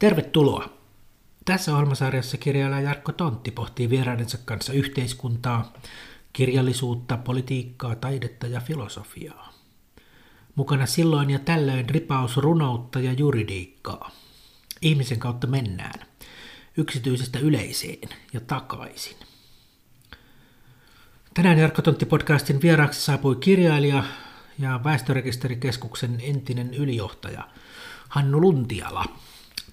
Tervetuloa! Tässä ohjelmasarjassa kirjailija Jarkko Tontti pohtii vieraidensa kanssa yhteiskuntaa, kirjallisuutta, politiikkaa, taidetta ja filosofiaa. Mukana silloin ja tällöin ripaus runoutta ja juridiikkaa. Ihmisen kautta mennään, yksityisestä yleiseen ja takaisin. Tänään Jarkko Tontti podcastin vieraaksi saapui kirjailija ja väestörekisterikeskuksen entinen ylijohtaja Hannu Luntiala.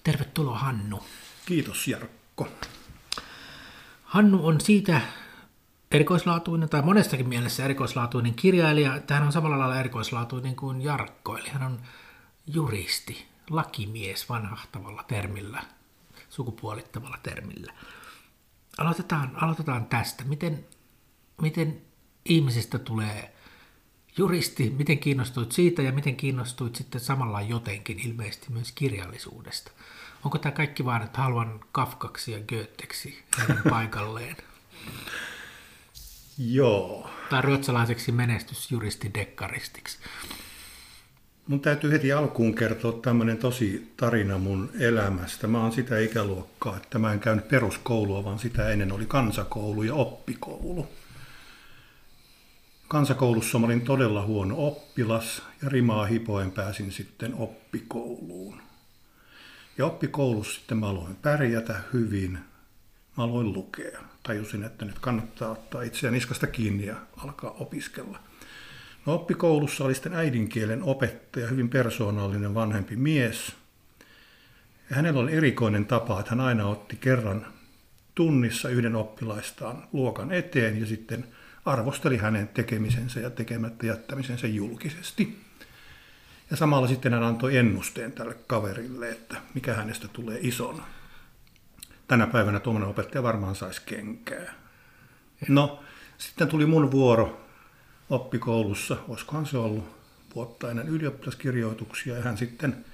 Tervetuloa Hannu. Kiitos Jarkko. Hannu on siitä erikoislaatuinen tai monestakin mielessä erikoislaatuinen kirjailija, että hän on samalla lailla erikoislaatuinen kuin Jarkko, eli hän on juristi, lakimies vanhahtavalla termillä, sukupuolittamalla termillä. Aloitetaan, aloitetaan tästä. Miten, miten ihmisestä tulee juristi, miten kiinnostuit siitä ja miten kiinnostuit sitten samalla jotenkin ilmeisesti myös kirjallisuudesta? Onko tämä kaikki vaan, että haluan Kafkaksi ja Goetheksi paikalleen? Joo. Tai ruotsalaiseksi menestysjuristi dekkaristiksi. Mun täytyy heti alkuun kertoa tämmöinen tosi tarina mun elämästä. Mä oon sitä ikäluokkaa, että mä en käynyt peruskoulua, vaan sitä ennen oli kansakoulu ja oppikoulu. Kansakoulussa mä olin todella huono oppilas ja rimaa hipoen pääsin sitten oppikouluun. Ja oppikoulussa sitten mä aloin pärjätä hyvin. Mä aloin lukea. Tajusin, että nyt kannattaa ottaa itseään niskasta kiinni ja alkaa opiskella. No, oppikoulussa oli sitten äidinkielen opettaja, hyvin persoonallinen vanhempi mies. Ja hänellä oli erikoinen tapa, että hän aina otti kerran tunnissa yhden oppilaistaan luokan eteen ja sitten arvosteli hänen tekemisensä ja tekemättä jättämisensä julkisesti. Ja samalla sitten hän antoi ennusteen tälle kaverille, että mikä hänestä tulee isona. Tänä päivänä tuommoinen opettaja varmaan saisi kenkää. No, sitten tuli mun vuoro oppikoulussa, olisikohan se ollut vuotta ennen ylioppilaskirjoituksia, ja hän sitten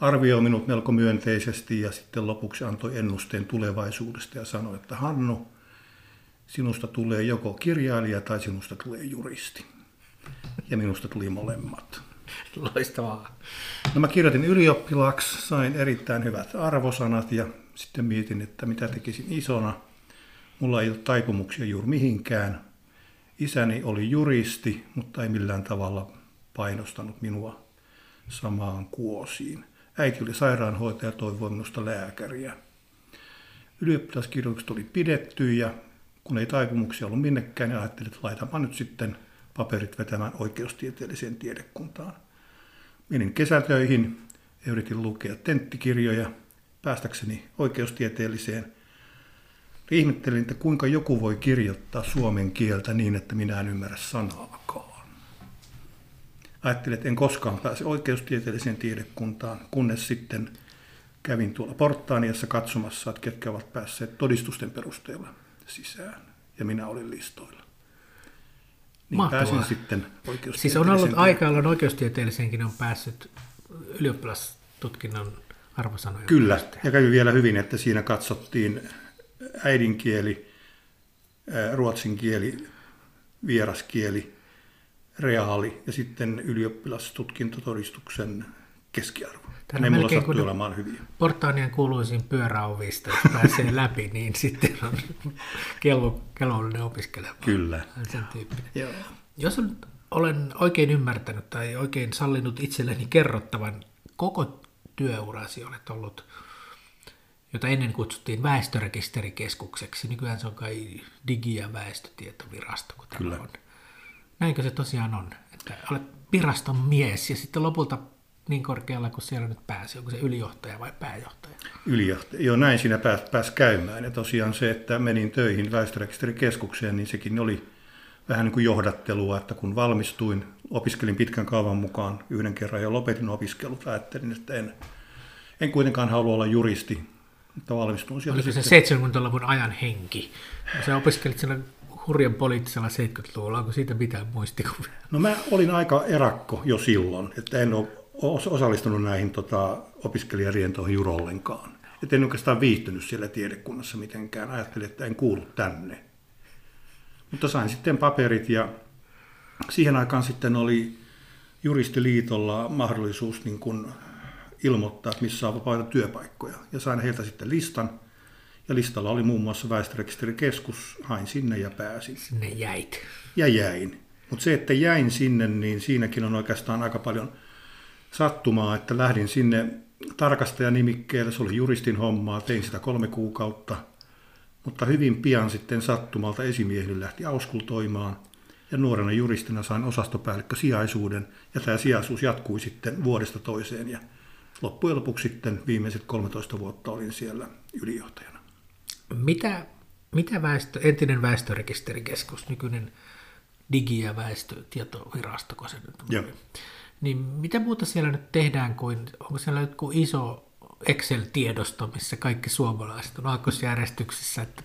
arvioi minut melko myönteisesti ja sitten lopuksi antoi ennusteen tulevaisuudesta ja sanoi, että Hannu, sinusta tulee joko kirjailija tai sinusta tulee juristi. Ja minusta tuli molemmat. Loistavaa. No mä kirjoitin ylioppilaaksi, sain erittäin hyvät arvosanat ja sitten mietin, että mitä tekisin isona. Mulla ei ole taipumuksia juuri mihinkään. Isäni oli juristi, mutta ei millään tavalla painostanut minua samaan kuosiin. Äiti oli sairaanhoitaja ja toivoi minusta lääkäriä. Ylioppilaskirjoitukset oli pidetty ja kun ei taipumuksia ollut minnekään, niin ajattelin, että laitan nyt sitten paperit vetämään oikeustieteelliseen tiedekuntaan. Menin kesätöihin ja yritin lukea tenttikirjoja päästäkseni oikeustieteelliseen. Ihmettelin, että kuinka joku voi kirjoittaa suomen kieltä niin, että minä en ymmärrä sanaakaan. Ajattelin, että en koskaan pääse oikeustieteelliseen tiedekuntaan, kunnes sitten kävin tuolla Portaaniassa katsomassa, että ketkä ovat päässeet todistusten perusteella sisään. Ja minä olin listoilla. Niin Mahtavaa. pääsin sitten Siis on ollut aika, jolloin oikeustieteelliseenkin on päässyt ylioppilastutkinnon arvosanoja. Kyllä, perusteella. ja kävi vielä hyvin, että siinä katsottiin äidinkieli, ruotsin kieli, vieraskieli, reaali ja sitten ylioppilastutkintotodistuksen keskiarvo. Tämä ne on mulla kuin olemaan hyviä. Portaanien kuuluisin pyöräovista, jos pääsee läpi, niin sitten on kello, kelvollinen opiskelija. Kyllä. Sen tyyppinen. Joo. Jos on, olen oikein ymmärtänyt tai oikein sallinut itselleni kerrottavan, koko työurasi olet ollut, jota ennen kutsuttiin väestörekisterikeskukseksi. Nykyään se on kai digi- ja väestötietovirasto, kun Kyllä. on. Näinkö se tosiaan on? Että olet viraston mies ja sitten lopulta niin korkealla kuin siellä nyt pääsi, onko se ylijohtaja vai pääjohtaja? Ylijohtaja. Joo, näin siinä pääsi, pääsi käymään. Ja tosiaan se, että menin töihin väestörekisterikeskukseen, niin sekin oli vähän niin kuin johdattelua, että kun valmistuin, opiskelin pitkän kaavan mukaan yhden kerran ja lopetin opiskelut. Ajattelin, että en, en kuitenkaan halua olla juristi, mutta valmistuin sieltä. Oliko se sitten. 70-luvun ajan henki? Sä opiskelit siellä hurjan poliittisella 70-luvulla, onko siitä mitään muistikuvia? No mä olin aika erakko jo silloin, että en ole osallistunut näihin tota, opiskelijarientoihin juuri ollenkaan. Et en oikeastaan viihtynyt siellä tiedekunnassa mitenkään. Ajattelin, että en kuulu tänne. Mutta sain sitten paperit ja siihen aikaan sitten oli juristiliitolla mahdollisuus niin kuin ilmoittaa, että missä on vapaita työpaikkoja. Ja sain heiltä sitten listan. Ja listalla oli muun muassa väestörekisterikeskus. Hain sinne ja pääsin. Sinne jäit. Ja jäin. Mutta se, että jäin sinne, niin siinäkin on oikeastaan aika paljon sattumaa, että lähdin sinne tarkastajanimikkeelle. Se oli juristin hommaa, tein sitä kolme kuukautta. Mutta hyvin pian sitten sattumalta esimiehille lähti auskultoimaan – ja nuorena juristina sain osastopäällikkö sijaisuuden ja tämä sijaisuus jatkui sitten vuodesta toiseen ja loppujen lopuksi sitten viimeiset 13 vuotta olin siellä ylijohtajana. Mitä, mitä väestö, entinen väestörekisterikeskus, nykyinen digi- ja väestötietovirasto, kun se nyt Joo. Niin mitä muuta siellä nyt tehdään kuin, onko siellä joku iso Excel-tiedosto, missä kaikki suomalaiset on aakkosjärjestyksessä, että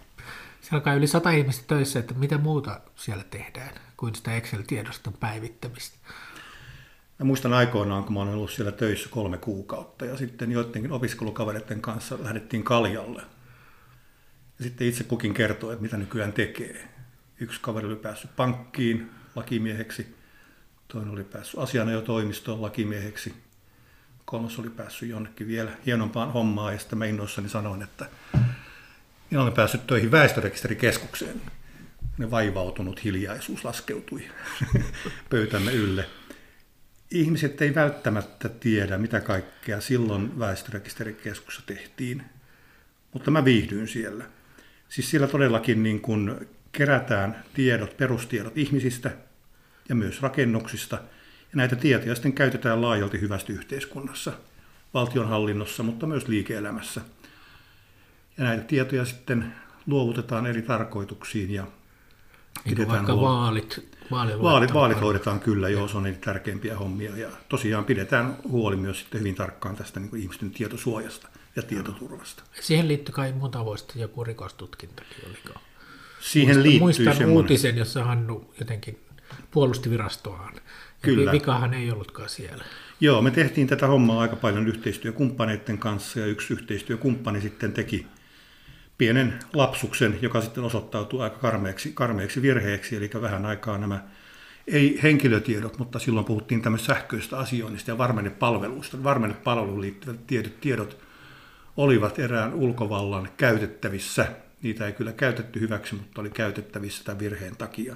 siellä on yli sata ihmistä töissä, että mitä muuta siellä tehdään kuin sitä Excel-tiedoston päivittämistä. Mä muistan aikoinaan, kun mä olen ollut siellä töissä kolme kuukautta ja sitten joidenkin opiskelukavereiden kanssa lähdettiin kaljalle. Ja sitten itse kukin kertoi, että mitä nykyään tekee. Yksi kaveri oli päässyt pankkiin lakimieheksi, toinen oli päässyt asianajotoimistoon lakimieheksi, kolmas oli päässyt jonnekin vielä hienompaan hommaan ja sitten mä innoissani sanoin, että minä olen päässyt töihin väestörekisterikeskukseen. Ne vaivautunut hiljaisuus laskeutui pöytämme ylle. Ihmiset ei välttämättä tiedä, mitä kaikkea silloin väestörekisterikeskuksessa tehtiin, mutta mä viihdyin siellä. Siis siellä todellakin niin kun kerätään tiedot, perustiedot ihmisistä ja myös rakennuksista, ja näitä tietoja sitten käytetään laajalti hyvästi yhteiskunnassa, valtionhallinnossa, mutta myös liike-elämässä – ja näitä tietoja sitten luovutetaan eri tarkoituksiin ja niin vaikka huoli. vaalit, vaalit, vaalit hoidetaan kyllä, joo, se on niitä tärkeimpiä hommia. Ja tosiaan pidetään huoli myös sitten hyvin tarkkaan tästä niin ihmisten tietosuojasta ja tietoturvasta. Siihen liittyy kai muun tavoista joku rikostutkintakin, oliko? Siihen muistan, liittyy Muistan semmoinen... uutisen, jossa Hannu jotenkin puolusti virastoaan. Kyllä. Vikahan ei ollutkaan siellä. Joo, me tehtiin tätä hommaa aika paljon yhteistyökumppaneiden kanssa ja yksi yhteistyökumppani sitten teki pienen lapsuksen, joka sitten osoittautui aika karmeeksi, karmeeksi virheeksi, eli vähän aikaa nämä ei henkilötiedot, mutta silloin puhuttiin tämmöistä sähköistä asioinnista ja varmennepalveluista. Varmennepalveluun liittyvät tietyt tiedot olivat erään ulkovallan käytettävissä. Niitä ei kyllä käytetty hyväksi, mutta oli käytettävissä tämän virheen takia.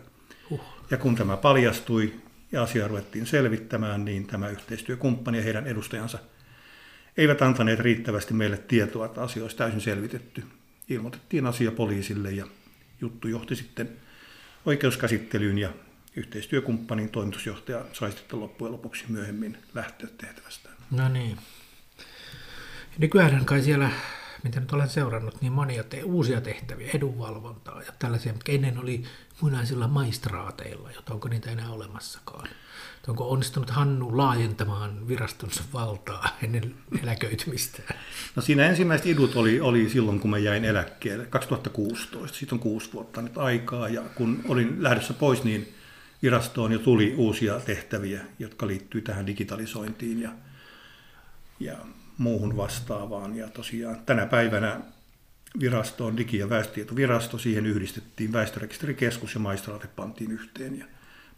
Ja kun tämä paljastui ja asia ruvettiin selvittämään, niin tämä yhteistyökumppani ja heidän edustajansa eivät antaneet riittävästi meille tietoa, että asia olisi täysin selvitetty ilmoitettiin asia poliisille ja juttu johti sitten oikeuskäsittelyyn ja yhteistyökumppanin toimitusjohtaja sai sitten loppujen lopuksi myöhemmin lähteä tehtävästään. No niin. Nykyään kai siellä, mitä nyt olen seurannut, niin monia te- uusia tehtäviä, edunvalvontaa ja tällaisia, mitkä ennen oli muinaisilla maistraateilla, jota onko niitä enää olemassakaan onko onnistunut Hannu laajentamaan virastonsa valtaa ennen eläköitymistä? No siinä ensimmäiset idut oli, oli silloin, kun mä jäin eläkkeelle, 2016. Siitä on kuusi vuotta nyt aikaa, ja kun olin lähdössä pois, niin virastoon jo tuli uusia tehtäviä, jotka liittyy tähän digitalisointiin ja, ja muuhun vastaavaan. Ja tosiaan tänä päivänä virasto on Digi- ja väestötietovirasto, siihen yhdistettiin väestörekisterikeskus ja maistraate pantiin yhteen. Ja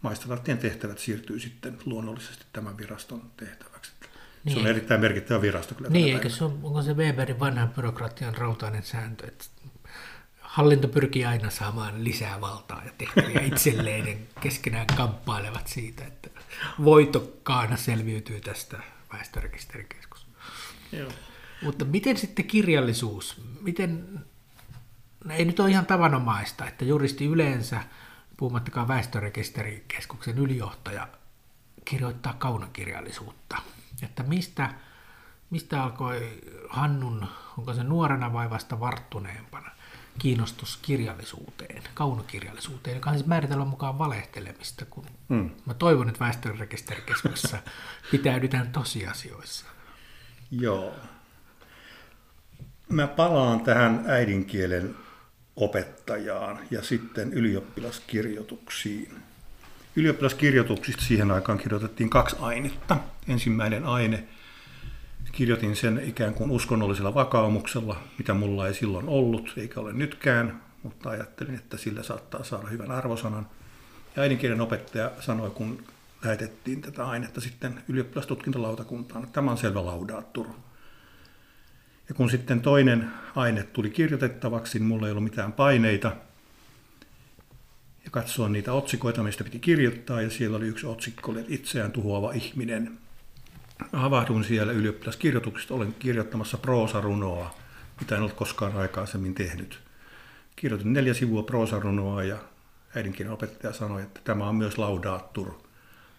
maistraattien tehtävät siirtyy sitten luonnollisesti tämän viraston tehtäväksi. Niin. Se on niin. erittäin merkittävä virasto kyllä. Niin, eikö se on, onko se Weberin vanhan byrokratian rautainen sääntö, että hallinto pyrkii aina saamaan lisää valtaa ja tehtäviä itselleen keskenään kamppailevat siitä, että voitokkaana selviytyy tästä väestörekisterikeskus. Joo. Mutta miten sitten kirjallisuus? Miten, ei nyt ole ihan tavanomaista, että juristi yleensä – puhumattakaan väestörekisterikeskuksen ylijohtaja, kirjoittaa kaunokirjallisuutta. Että mistä, mistä alkoi Hannun, onko se nuorena vai vasta varttuneempana, kiinnostus kirjallisuuteen, kaunokirjallisuuteen, joka on siis määritelmän mukaan valehtelemista, kun mm. mä toivon, että väestörekisterikeskuksessa pitäydytään tosiasioissa. Joo. Mä palaan tähän äidinkielen opettajaan ja sitten ylioppilaskirjoituksiin. Ylioppilaskirjoituksista siihen aikaan kirjoitettiin kaksi ainetta. Ensimmäinen aine, kirjoitin sen ikään kuin uskonnollisella vakaumuksella, mitä mulla ei silloin ollut, eikä ole nytkään, mutta ajattelin, että sillä saattaa saada hyvän arvosanan. Ja äidinkielen opettaja sanoi, kun lähetettiin tätä ainetta sitten ylioppilastutkintolautakuntaan. Tämä on selvä laudaattur. Ja kun sitten toinen aine tuli kirjoitettavaksi, niin mulla ei ollut mitään paineita. Ja katsoin niitä otsikoita, mistä piti kirjoittaa, ja siellä oli yksi otsikko, että itseään tuhoava ihminen. Havahdun siellä ylioppilaskirjoituksesta, olen kirjoittamassa proosarunoa, mitä en ollut koskaan aikaisemmin tehnyt. Kirjoitin neljä sivua proosarunoa ja äidinkielen opettaja sanoi, että tämä on myös laudaattur,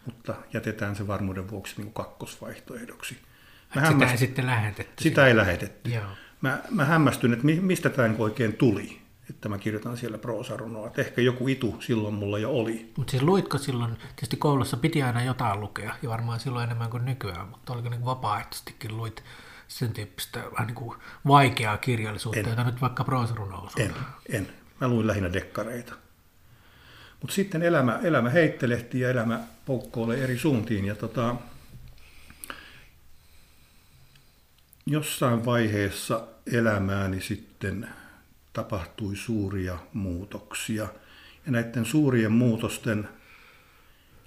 mutta jätetään se varmuuden vuoksi niin kuin kakkosvaihtoehdoksi. Mä sitä hämmäst... ei sitten lähetetty. Sitä ei lähetetty. Joo. Mä, mä hämmästyn, että mistä tämä niin oikein tuli, että mä kirjoitan siellä proosarunoa. Että ehkä joku itu silloin mulla jo oli. Mutta siis luitko silloin, tietysti koulussa piti aina jotain lukea, ja varmaan silloin enemmän kuin nykyään, mutta oliko niin vapaaehtoisestikin luit sen tyyppistä vähän niin kuin vaikeaa kirjallisuutta, en. jota nyt vaikka proosaruno En, en. Mä luin lähinnä dekkareita. Mutta sitten elämä, elämä heittelehti ja elämä poukkoilee eri suuntiin. Ja tota, jossain vaiheessa elämääni sitten tapahtui suuria muutoksia. Ja näiden suurien muutosten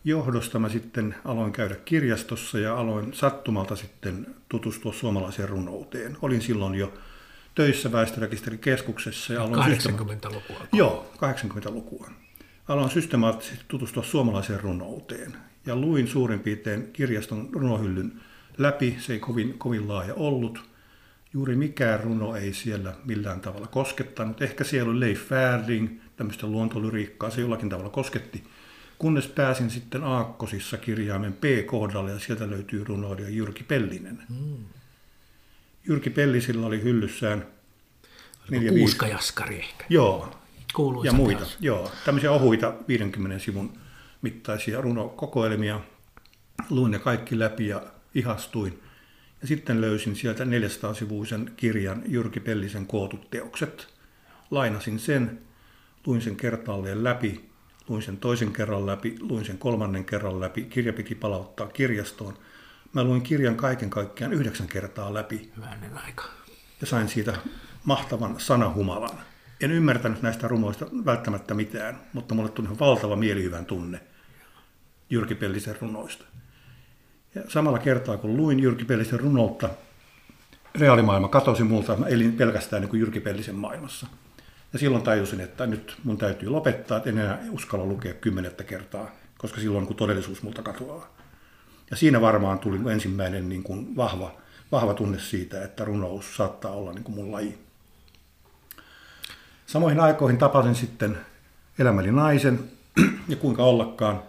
johdosta mä sitten aloin käydä kirjastossa ja aloin sattumalta sitten tutustua suomalaiseen runouteen. Olin silloin jo töissä väestörekisterikeskuksessa. Ja aloin 80-lukua? Joo, 80-lukua. Aloin systemaattisesti tutustua suomalaiseen runouteen ja luin suurin piirtein kirjaston runohyllyn läpi. Se ei kovin, kovin laaja ollut. Juuri mikään runo ei siellä millään tavalla koskettanut. Ehkä siellä oli Leif Färding, tämmöistä luontolyriikkaa, se jollakin tavalla kosketti. Kunnes pääsin sitten Aakkosissa kirjaimen P-kohdalle ja sieltä löytyy runoilija Jyrki Pellinen. Hmm. Jyrki Pellisillä oli hyllyssään Kuuskajaskari ehkä. Joo, Kuuluisa ja muita. Taas. Joo, tämmöisiä ohuita 50 sivun mittaisia runokokoelmia. Luin ne kaikki läpi ja ihastuin. Ja sitten löysin sieltä 400-sivuisen kirjan Jyrki Pellisen kootut teokset. Lainasin sen, luin sen kertaalleen läpi, luin sen toisen kerran läpi, luin sen kolmannen kerran läpi. Kirja piti palauttaa kirjastoon. Mä luin kirjan kaiken kaikkiaan yhdeksän kertaa läpi. Hyvänen aika. Ja sain siitä mahtavan sanahumalan. En ymmärtänyt näistä rumoista välttämättä mitään, mutta mulle tuli valtava mielihyvän tunne Jyrki Pellisen runoista. Ja samalla kertaa kun luin Jyrki Pellisen runoutta, reaalimaailma katosi multa, mä elin pelkästään niin kuin Jyrki Pellisen maailmassa. Ja silloin tajusin, että nyt mun täytyy lopettaa, että en enää uskalla lukea kymmenettä kertaa, koska silloin kun todellisuus multa katoaa. Ja siinä varmaan tuli ensimmäinen niin kuin vahva, vahva tunne siitä, että runous saattaa olla niin kuin mun laji. Samoihin aikoihin tapasin sitten elämäni naisen, ja kuinka ollakaan,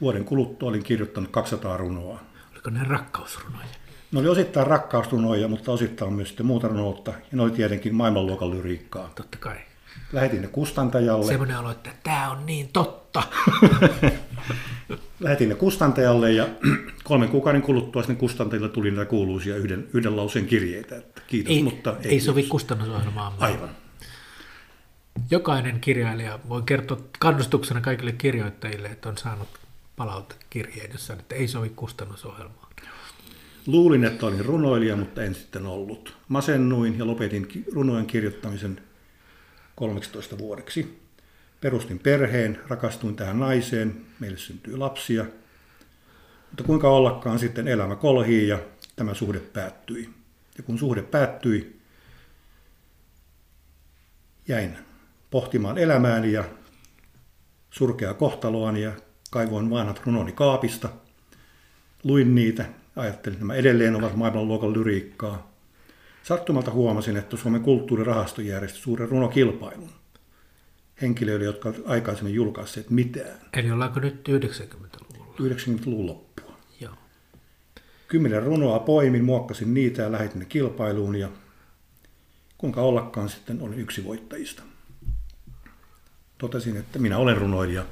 vuoden kuluttua olin kirjoittanut 200 runoa. Oliko ne rakkausrunoja? Ne oli osittain rakkausrunoja, mutta osittain myös sitten muuta runoutta, ja ne oli tietenkin maailmanluokan lyriikkaa. Totta kai. Lähetin ne kustantajalle. Semmoinen alo, että tämä on niin totta. Lähetin ne kustantajalle ja kolmen kuukauden kuluttua sinne kustantajille tuli näitä kuuluisia yhden, yhden lauseen kirjeitä. Että kiitos, ei, mutta ei, ei sovi kustannusohjelmaan. Aivan jokainen kirjailija voi kertoa kannustuksena kaikille kirjoittajille, että on saanut palautekirjeen, jossa että ei sovi kustannusohjelmaan. Luulin, että olin runoilija, mutta en sitten ollut. Masennuin ja lopetin runojen kirjoittamisen 13 vuodeksi. Perustin perheen, rakastuin tähän naiseen, meille syntyi lapsia. Mutta kuinka ollakaan sitten elämä kolhii ja tämä suhde päättyi. Ja kun suhde päättyi, jäin pohtimaan elämääni ja surkea kohtaloani ja kaivoin vanhat runoni kaapista. Luin niitä, ajattelin, että nämä edelleen ovat maailmanluokan lyriikkaa. Sattumalta huomasin, että Suomen kulttuurirahasto järjesti suuren runokilpailun henkilöille, jotka ovat aikaisemmin julkaisseet mitään. Eli ollaanko nyt 90-luvulla? 90-luvun loppua. Joo. Kymmenen runoa poimin, muokkasin niitä ja lähetin ne kilpailuun ja kuinka ollakaan sitten olin yksi voittajista totesin, että minä olen runoilija.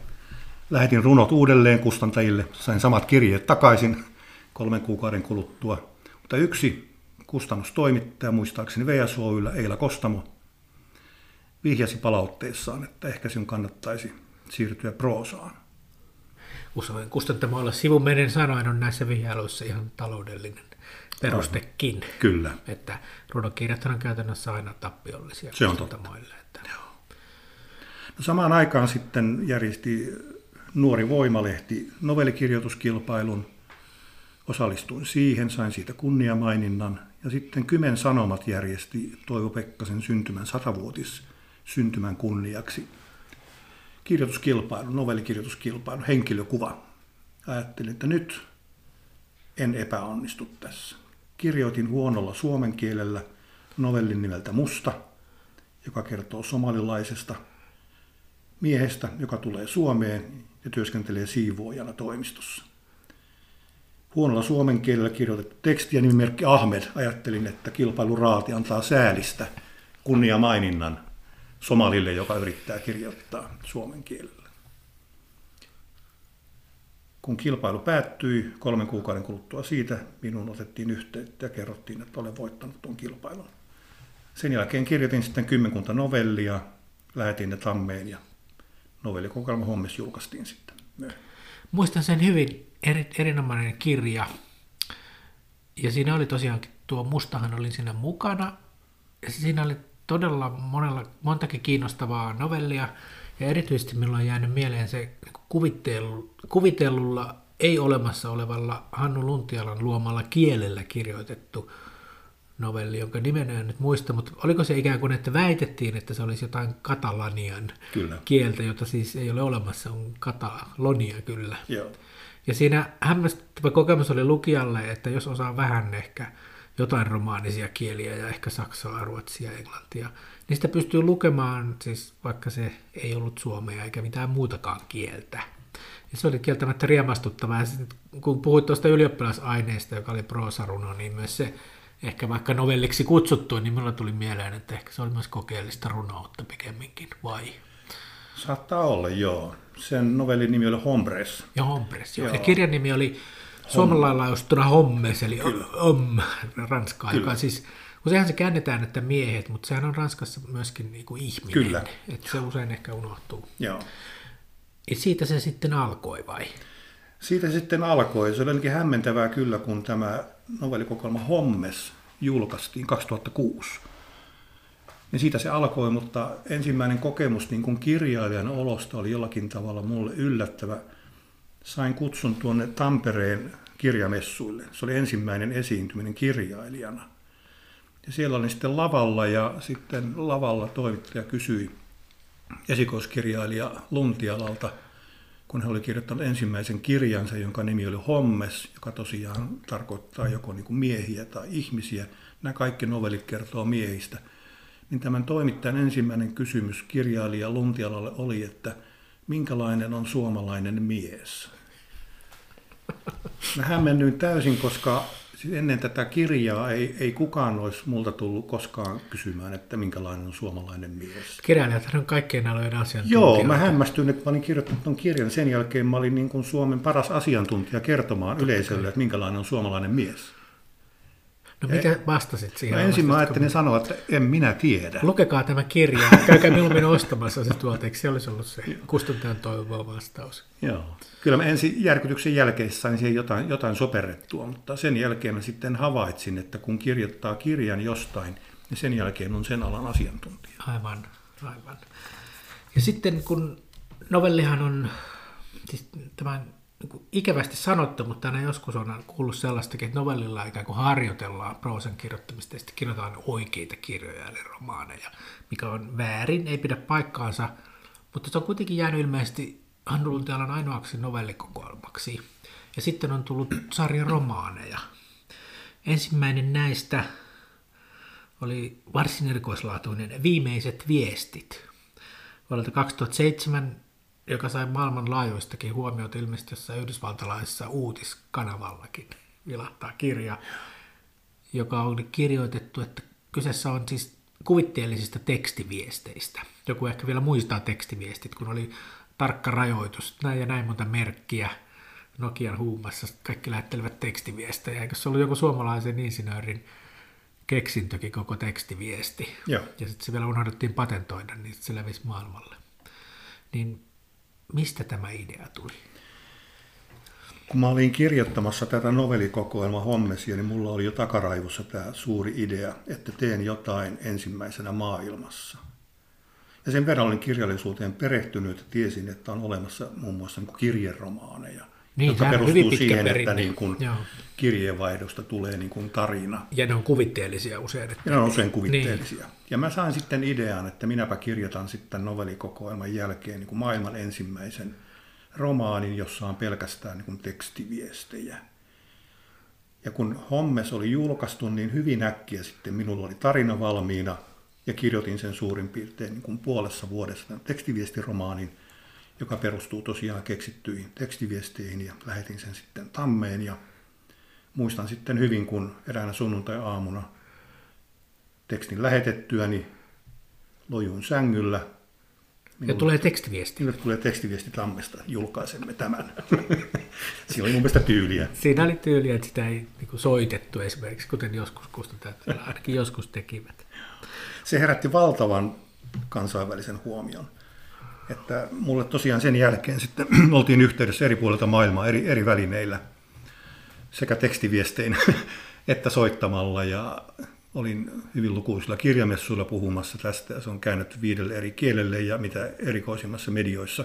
Lähetin runot uudelleen kustantajille, sain samat kirjeet takaisin kolmen kuukauden kuluttua. Mutta yksi kustannustoimittaja, muistaakseni VSOYllä Eila Kostamo, vihjasi palautteessaan, että ehkä sinun kannattaisi siirtyä proosaan. Usein kustantamoilla sivumenen sanoen on näissä vihjailuissa ihan taloudellinen perustekin. Kyllä. Että runokirjat on käytännössä aina tappiollisia Se on totta. Että... Joo. Samaan aikaan sitten järjesti Nuori Voimalehti novellikirjoituskilpailun. Osallistuin siihen, sain siitä kunniamaininnan. Ja sitten Kymen Sanomat järjesti Toivo Pekkasen syntymän satavuotis syntymän kunniaksi kirjoituskilpailu, novellikirjoituskilpailu, henkilökuva. Ajattelin, että nyt en epäonnistu tässä. Kirjoitin huonolla suomen kielellä novellin nimeltä Musta, joka kertoo somalilaisesta miehestä, joka tulee Suomeen ja työskentelee siivoojana toimistossa. Huonolla suomen kielellä kirjoitettu teksti ja nimimerkki Ahmed. Ajattelin, että kilpailuraati antaa säälistä kunnia maininnan somalille, joka yrittää kirjoittaa suomen kielellä. Kun kilpailu päättyi kolmen kuukauden kuluttua siitä, minun otettiin yhteyttä ja kerrottiin, että olen voittanut tuon kilpailun. Sen jälkeen kirjoitin sitten kymmenkunta novellia, lähetin ne Tammeen ja novellikokoelma Hommes julkaistiin sitten myöhemmin. Muistan sen hyvin, eri, erinomainen kirja. Ja siinä oli tosiaankin tuo Mustahan oli siinä mukana. Ja siinä oli todella monella, montakin kiinnostavaa novellia. Ja erityisesti minulla on jäänyt mieleen se kuvittelu, kuvitellulla, ei olemassa olevalla Hannu Luntialan luomalla kielellä kirjoitettu novelli, jonka nimen en nyt muista, mutta oliko se ikään kuin, että väitettiin, että se olisi jotain katalanian Kyllä. kieltä, jota siis ei ole olemassa, on katalonia kyllä. Joo. Ja siinä hämmästyttävä kokemus oli lukijalle, että jos osaa vähän ehkä jotain romaanisia kieliä ja ehkä saksaa, ruotsia, englantia, niin sitä pystyy lukemaan, siis vaikka se ei ollut suomea eikä mitään muutakaan kieltä. Ja se oli kieltämättä riemastuttavaa. Ja kun puhuit tuosta ylioppilasaineesta, joka oli proosaruno, niin myös se ehkä vaikka novelliksi kutsuttu, niin minulla tuli mieleen, että ehkä se oli myös kokeellista runoutta pikemminkin, vai? Saattaa olla, joo. Sen novellin nimi oli Hombres. Ja Hombres, joo. Joo. Ja kirjan nimi oli suomalailla laajustuna Hommes, eli Om, ranskaa, Kyllä. joka siis, useinhan se käännetään, että miehet, mutta sehän on Ranskassa myöskin niin kuin ihminen. Kyllä. Että se usein ehkä unohtuu. Joo. Ja siitä se sitten alkoi vai? Siitä sitten alkoi. Se oli ainakin hämmentävää kyllä, kun tämä novellikokoelma Hommes julkaistiin 2006. Niin siitä se alkoi, mutta ensimmäinen kokemus niin kuin kirjailijan olosta oli jollakin tavalla mulle yllättävä. Sain kutsun tuonne Tampereen kirjamessuille. Se oli ensimmäinen esiintyminen kirjailijana. Ja siellä olin sitten lavalla ja sitten lavalla toimittaja kysyi esikoiskirjailija Luntialalta, kun hän oli kirjoittanut ensimmäisen kirjansa, jonka nimi oli Hommes, joka tosiaan tarkoittaa joko niin kuin miehiä tai ihmisiä. Nämä kaikki novellit kertoo miehistä. Niin tämän toimittajan ensimmäinen kysymys kirjailija Luntialalle oli, että minkälainen on suomalainen mies? Mä hämmennyin täysin, koska siis ennen tätä kirjaa ei, ei kukaan olisi multa tullut koskaan kysymään, että minkälainen on suomalainen mies. Kirjailijat on kaikkien alojen asiantuntijoita. Joo, mä hämmästyin, että mä olin kirjoittanut tuon kirjan. Sen jälkeen mä olin niin kuin Suomen paras asiantuntija kertomaan yleisölle, että minkälainen on suomalainen mies. No mikä vastasit siihen? No ensin mä ajattelin sanoa, että en minä tiedä. Lukekaa tämä kirja, käykää mieluummin ostamassa se tuolta, eikö se olisi ollut se kustantajan toivova vastaus? Joo. Kyllä mä ensin järkytyksen jälkeen sain siihen jotain, jotain soperrettua, mutta sen jälkeen mä sitten havaitsin, että kun kirjoittaa kirjan jostain, niin sen jälkeen on sen alan asiantuntija. Aivan, aivan. Ja sitten kun novellihan on, siis tämä niin ikävästi sanottu, mutta aina joskus on kuullut sellaistakin, että novellilla ikään kuin harjoitellaan proosan kirjoittamista ja sitten kirjoitetaan oikeita kirjoja eli romaaneja, mikä on väärin, ei pidä paikkaansa, mutta se on kuitenkin jäänyt ilmeisesti Hannu Luntialan ainoaksi novellikokoelmaksi. Ja sitten on tullut sarja romaaneja. Ensimmäinen näistä oli varsin erikoislaatuinen Viimeiset viestit vuodelta 2007, joka sai maailmanlaajuistakin huomiota ilmeisesti jossain yhdysvaltalaisessa uutiskanaavallakin. Vilahtaa kirja, joka oli kirjoitettu, että kyseessä on siis kuvitteellisista tekstiviesteistä. Joku ehkä vielä muistaa tekstiviestit, kun oli tarkka rajoitus, näin ja näin monta merkkiä Nokian huumassa, kaikki lähettelevät tekstiviestejä. Eikö se ollut joku suomalaisen insinöörin keksintökin koko tekstiviesti? Joo. Ja sitten se vielä unohdettiin patentoida, niin se levisi maailmalle. Niin mistä tämä idea tuli? Kun mä olin kirjoittamassa tätä novellikokoelma Hommesia, niin mulla oli jo takaraivossa tämä suuri idea, että teen jotain ensimmäisenä maailmassa. Ja sen verran olin kirjallisuuteen perehtynyt, että tiesin, että on olemassa muun muassa niin kirjeromaaneja, Niin, hyvin perustuu pitkä siihen, perinne. että niin kuin Joo. kirjeenvaihdosta tulee niin kuin tarina. Ja ne on kuvitteellisia usein. Että... Ja ne on usein kuvitteellisia. Niin. Ja mä sain sitten idean, että minäpä kirjoitan sitten novellikokoelman jälkeen niin kuin maailman ensimmäisen romaanin, jossa on pelkästään niin kuin tekstiviestejä. Ja kun Hommes oli julkaistu, niin hyvin äkkiä sitten minulla oli tarina valmiina ja kirjoitin sen suurin piirtein niin kuin puolessa vuodessa tekstiviestiromaanin, joka perustuu tosiaan keksittyihin tekstiviesteihin ja lähetin sen sitten Tammeen ja muistan sitten hyvin, kun eräänä sunnuntai-aamuna tekstin lähetettyäni lojuin sängyllä. Ja tulee tekstiviesti. Minulle tulee tekstiviesti Tammesta, julkaisemme tämän. Siinä oli mun mielestä tyyliä. Siinä oli tyyliä, että sitä ei niin kuin soitettu esimerkiksi, kuten joskus kustantajat ainakin joskus tekivät. Se herätti valtavan kansainvälisen huomion. Että mulle tosiaan sen jälkeen sitten oltiin yhteydessä eri puolilta maailmaa eri, eri välineillä, sekä tekstiviestein että soittamalla. Ja olin hyvin lukuisilla kirjamessuilla puhumassa tästä ja se on käännetty viidelle eri kielelle ja mitä erikoisimmassa medioissa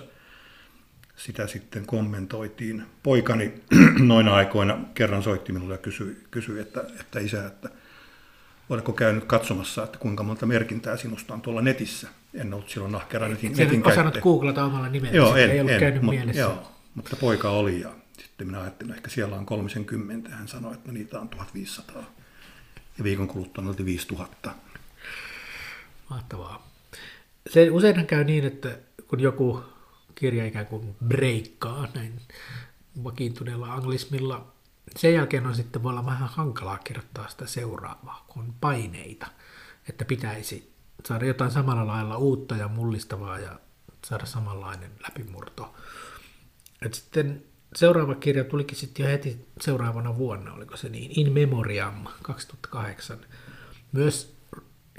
sitä sitten kommentoitiin. Poikani noina aikoina kerran soitti minulle ja kysyi, kysyi että, että isä, että oletko käynyt katsomassa, että kuinka monta merkintää sinusta on tuolla netissä. En ollut silloin nahkera netin, Sen netin osannut googlata omalla nimellä, Joo, en, ei ollut en, käynyt mut, mielessä. Joo, mutta poika oli ja sitten minä ajattelin, että ehkä siellä on 30. Hän sanoi, että niitä on 1500. Ja viikon kuluttua oli 5000. Mahtavaa. Se useinhan käy niin, että kun joku kirja ikään kuin breikkaa näin vakiintuneella anglismilla, sen jälkeen on sitten voi olla vähän hankalaa kirjoittaa sitä seuraavaa, kun on paineita, että pitäisi saada jotain samalla lailla uutta ja mullistavaa ja saada samanlainen läpimurto. Et sitten seuraava kirja tulikin sitten jo heti seuraavana vuonna, oliko se niin, In Memoriam 2008. Myös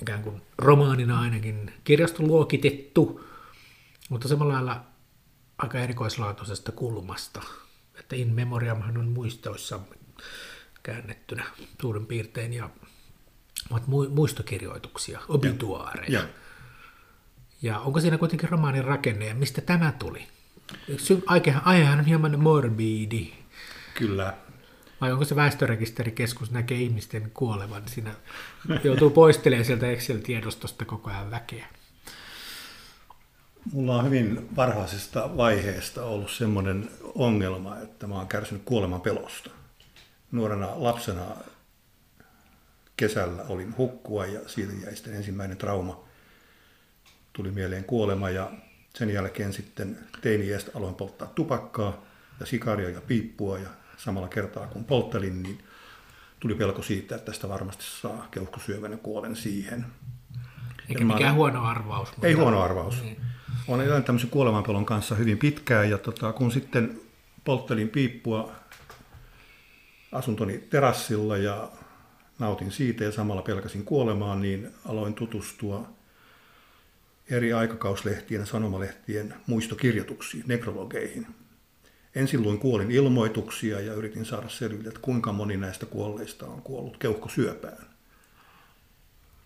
ikään kuin romaanina ainakin kirjastoluokitettu, mutta samalla lailla aika erikoislaatuisesta kulmasta. Että In Memoriamhan on muistoissamme käännettynä suurin piirtein ja ovat mu- muistokirjoituksia, obituaareja. Ja Ja onko siinä kuitenkin romaanin rakenne ja mistä tämä tuli? Aihehan on hieman morbidi. kyllä, Vai onko se väestörekisterikeskus näkee ihmisten kuolevan, siinä joutuu poistelemaan sieltä Excel-tiedostosta koko ajan väkeä. Mulla on hyvin varhaisesta vaiheesta ollut semmoinen ongelma, että mä oon kärsinyt kuoleman pelosta. Nuorena lapsena kesällä olin hukkua ja siitä jäi sitten ensimmäinen trauma. Tuli mieleen kuolema ja sen jälkeen sitten teini-iästä aloin polttaa tupakkaa ja sikaria ja piippua ja samalla kertaa kun polttelin, niin tuli pelko siitä, että tästä varmasti saa keuhkosyövän ja kuolen siihen. Eikä Ja mikään olen- huono arvaus. Ei huono arvaus. Niin. Olen elänyt tämmöisen kuolemanpelon kanssa hyvin pitkään ja tota, kun sitten polttelin piippua asuntoni terassilla ja nautin siitä ja samalla pelkäsin kuolemaan, niin aloin tutustua eri aikakauslehtien ja sanomalehtien muistokirjoituksiin, nekrologeihin. Ensin luin kuolin ilmoituksia ja yritin saada selville, että kuinka moni näistä kuolleista on kuollut keuhkosyöpään.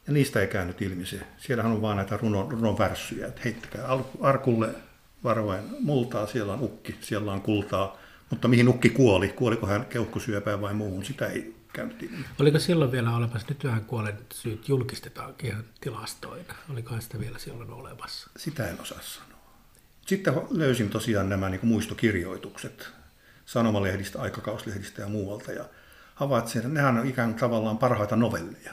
Ja niistä ei käynyt ilmi se. Siellähän on vaan näitä runon, runon värssyjä, että heittäkää arkulle varoen multaa, siellä on ukki, siellä on kultaa. Mutta mihin ukki kuoli? Kuoliko hän keuhkosyöpään vai muuhun? Sitä ei käynyt ilmi. Oliko silloin vielä olemassa, nythän kuolen syyt julkistetaankin ihan tilastoina. Olikohan sitä vielä silloin olemassa? Sitä en osaa sanoa. Sitten löysin tosiaan nämä niin muistokirjoitukset sanomalehdistä, aikakauslehdistä ja muualta. Ja havaitsin, että nehän on ikään kuin tavallaan parhaita novelleja.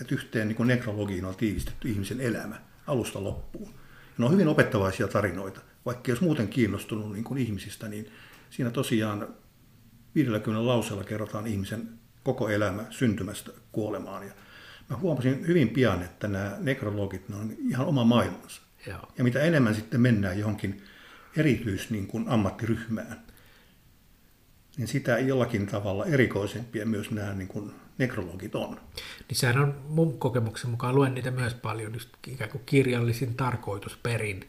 Että yhteen niin nekrologiin on tiivistetty ihmisen elämä alusta loppuun. Ja ne on hyvin opettavaisia tarinoita. Vaikka jos muuten kiinnostunut niin kuin ihmisistä, niin siinä tosiaan 50 lauseella kerrotaan ihmisen koko elämä syntymästä kuolemaan. Ja mä huomasin hyvin pian, että nämä nekrologit ne on ihan oma maailmansa. Joo. Ja mitä enemmän sitten mennään johonkin erityis niin kuin ammattiryhmään, niin sitä jollakin tavalla erikoisempia myös nämä niin kuin nekrologit on. Niin sehän on mun kokemuksen mukaan, luen niitä myös paljon, just ikään kuin kirjallisin tarkoitusperin.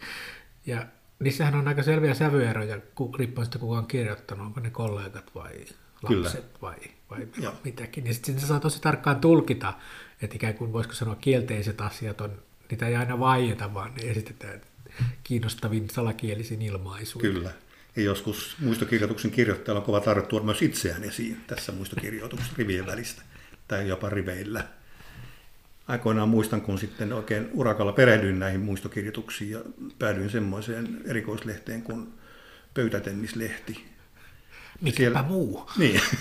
Ja niissähän on aika selviä sävyeroja, riippuen siitä kuka on kirjoittanut, onko ne kollegat vai Kyllä. lapset vai, vai Joo. mitäkin. Ja sitten se saa tosi tarkkaan tulkita, että ikään kuin voisiko sanoa kielteiset asiat on niitä ei aina vaieta, vaan ne esitetään kiinnostavin salakielisin ilmaisuin. Kyllä. Ja joskus muistokirjoituksen kirjoittajalla on kova tarve tuoda myös itseään esiin tässä muistokirjoituksessa rivien välistä tai jopa riveillä. Aikoinaan muistan, kun sitten oikein urakalla perehdyin näihin muistokirjoituksiin ja päädyin semmoiseen erikoislehteen kuin pöytätennislehti. Mikäpä siellä, muu. Niin.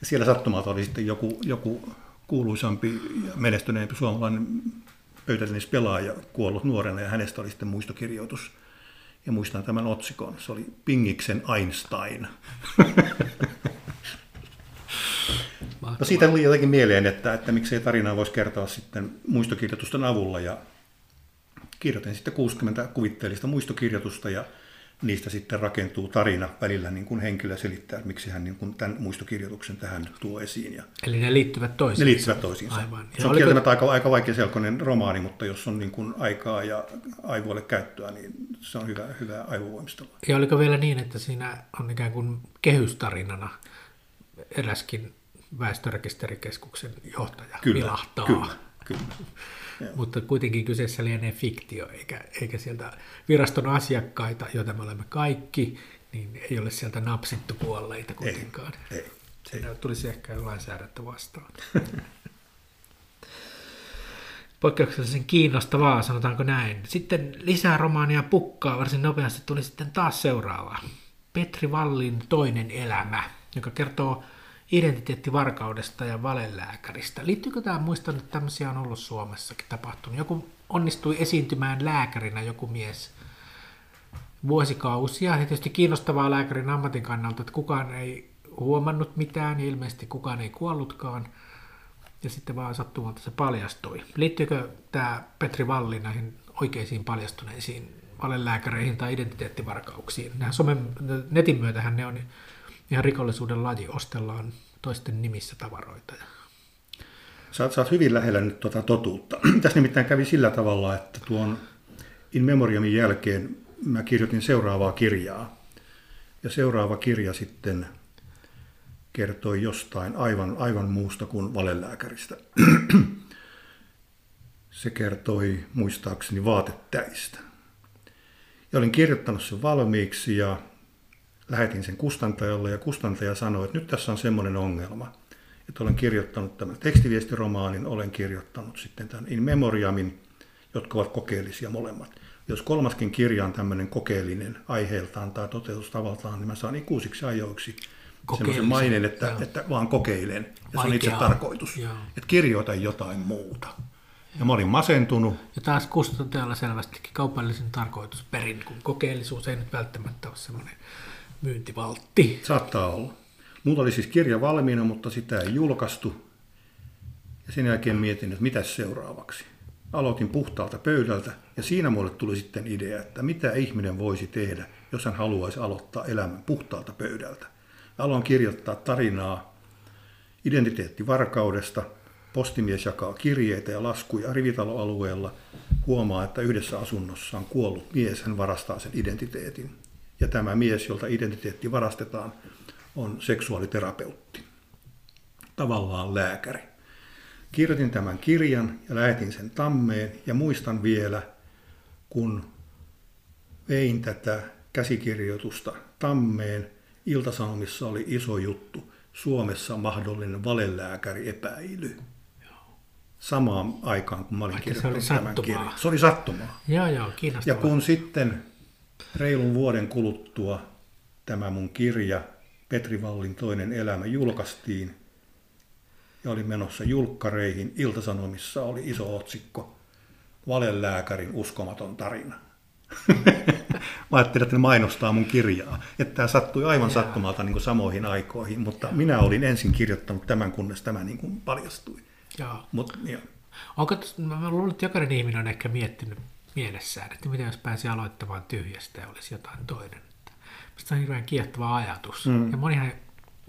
Ja siellä sattumalta oli sitten joku, joku kuuluisampi ja menestyneempi suomalainen pöytätennispelaaja kuollut nuorena ja hänestä oli sitten muistokirjoitus. Ja muistan tämän otsikon. Se oli Pingiksen Einstein. No siitä tuli jotenkin mieleen, että, että miksei tarinaa voisi kertoa sitten muistokirjoitusten avulla. Ja kirjoitin sitten 60 kuvitteellista muistokirjoitusta ja niistä sitten rakentuu tarina välillä niin kuin henkilö selittää, että miksi hän niin kuin tämän muistokirjoituksen tähän tuo esiin. Ja Eli ne liittyvät toisiinsa. ne liittyvät toisiinsa. Aivan. Ja Se on oliko- kieltämättä aika, aika vaikeaselkoinen romaani, mutta jos on niin kuin aikaa ja aivoille käyttöä, niin se on hyvä, hyvä aivovoimistelua. Ja oliko vielä niin, että siinä on ikään kuin kehystarinana eräskin väestörekisterikeskuksen johtaja Kyllä, vilahtaa. kyllä, kyllä. Mutta kuitenkin kyseessä lienee fiktio, eikä, eikä sieltä viraston asiakkaita, joita me olemme kaikki, niin ei ole sieltä napsittu kuolleita kuitenkaan. Ei, ei. Siinä tulisi ehkä lainsäädäntö vastaan. Poikkeuksellisen kiinnostavaa, sanotaanko näin. Sitten lisää romaania pukkaa, varsin nopeasti tuli sitten taas seuraava. Petri Vallin toinen elämä, joka kertoo identiteettivarkaudesta ja valelääkäristä. Liittyykö tämä, muistan, että tämmöisiä on ollut Suomessakin tapahtunut. Joku onnistui esiintymään lääkärinä, joku mies vuosikausia. Ja tietysti kiinnostavaa lääkärin ammatin kannalta, että kukaan ei huomannut mitään ja ilmeisesti kukaan ei kuollutkaan. Ja sitten vaan sattumalta se paljastui. Liittyykö tämä Petri Valli näihin oikeisiin paljastuneisiin valelääkäreihin tai identiteettivarkauksiin? Nämä somen, netin myötähän ne on ihan rikollisuuden laji, ostellaan toisten nimissä tavaroita. Sä, sä oot hyvin lähellä nyt tuota totuutta. Tässä nimittäin kävi sillä tavalla, että tuon In Memoriamin jälkeen mä kirjoitin seuraavaa kirjaa. Ja seuraava kirja sitten kertoi jostain aivan, aivan muusta kuin valelääkäristä. Se kertoi muistaakseni vaatetäistä. Ja olin kirjoittanut sen valmiiksi ja lähetin sen kustantajalle ja kustantaja sanoi, että nyt tässä on semmoinen ongelma, että olen kirjoittanut tämän tekstiviestiromaanin, olen kirjoittanut sitten tämän In Memoriamin, jotka ovat kokeellisia molemmat. Jos kolmaskin kirja on tämmöinen kokeellinen aiheeltaan tai toteutustavaltaan, niin mä saan ikuisiksi ajoiksi semmoisen mainen, että, joo. että vaan kokeilen. Ja se on itse tarkoitus. Joo. Että kirjoita jotain muuta. Ja mä olin masentunut, Ja taas kustantajalla selvästikin kaupallisen tarkoitusperin, kun kokeellisuus ei nyt välttämättä ole semmoinen myyntivaltti. Saattaa olla. Mulla oli siis kirja valmiina, mutta sitä ei julkaistu. Ja sen jälkeen mietin, että mitä seuraavaksi. Aloitin puhtaalta pöydältä ja siinä mulle tuli sitten idea, että mitä ihminen voisi tehdä, jos hän haluaisi aloittaa elämän puhtaalta pöydältä. Aloin kirjoittaa tarinaa identiteettivarkaudesta. Postimies jakaa kirjeitä ja laskuja rivitaloalueella. Huomaa, että yhdessä asunnossa on kuollut mies, hän varastaa sen identiteetin. Ja tämä mies, jolta identiteetti varastetaan, on seksuaaliterapeutti. Tavallaan lääkäri. Kirjoitin tämän kirjan ja lähetin sen tammeen ja muistan vielä, kun vein tätä käsikirjoitusta tammeen. Iltasanomissa oli iso juttu. Suomessa mahdollinen valelääkäri epäily. Samaan aikaan, kun mä olin Vaikka se kirjoittanut oli tämän sattumaa. kirjan. Se oli sattumaa. Joo, joo, Ja kun sitten reilun vuoden kuluttua tämä mun kirja, Petri Vallin toinen elämä, julkaistiin ja oli menossa julkkareihin, Iltasanomissa oli iso otsikko, Valelääkärin uskomaton tarina. Mä ajattelin, että ne mainostaa mun kirjaa. Että tämä sattui aivan Jaa. sattumalta niin kuin samoihin aikoihin, mutta minä olin ensin kirjoittanut tämän, kunnes tämä niin kuin paljastui. Joo. Mut, ja, Onko, mä luulen, että jokainen ihminen on ehkä miettinyt mielessään, että mitä jos pääsi aloittamaan tyhjästä ja olisi jotain toinen. Se on hirveän kiehtova ajatus. Mm. Ja monihan,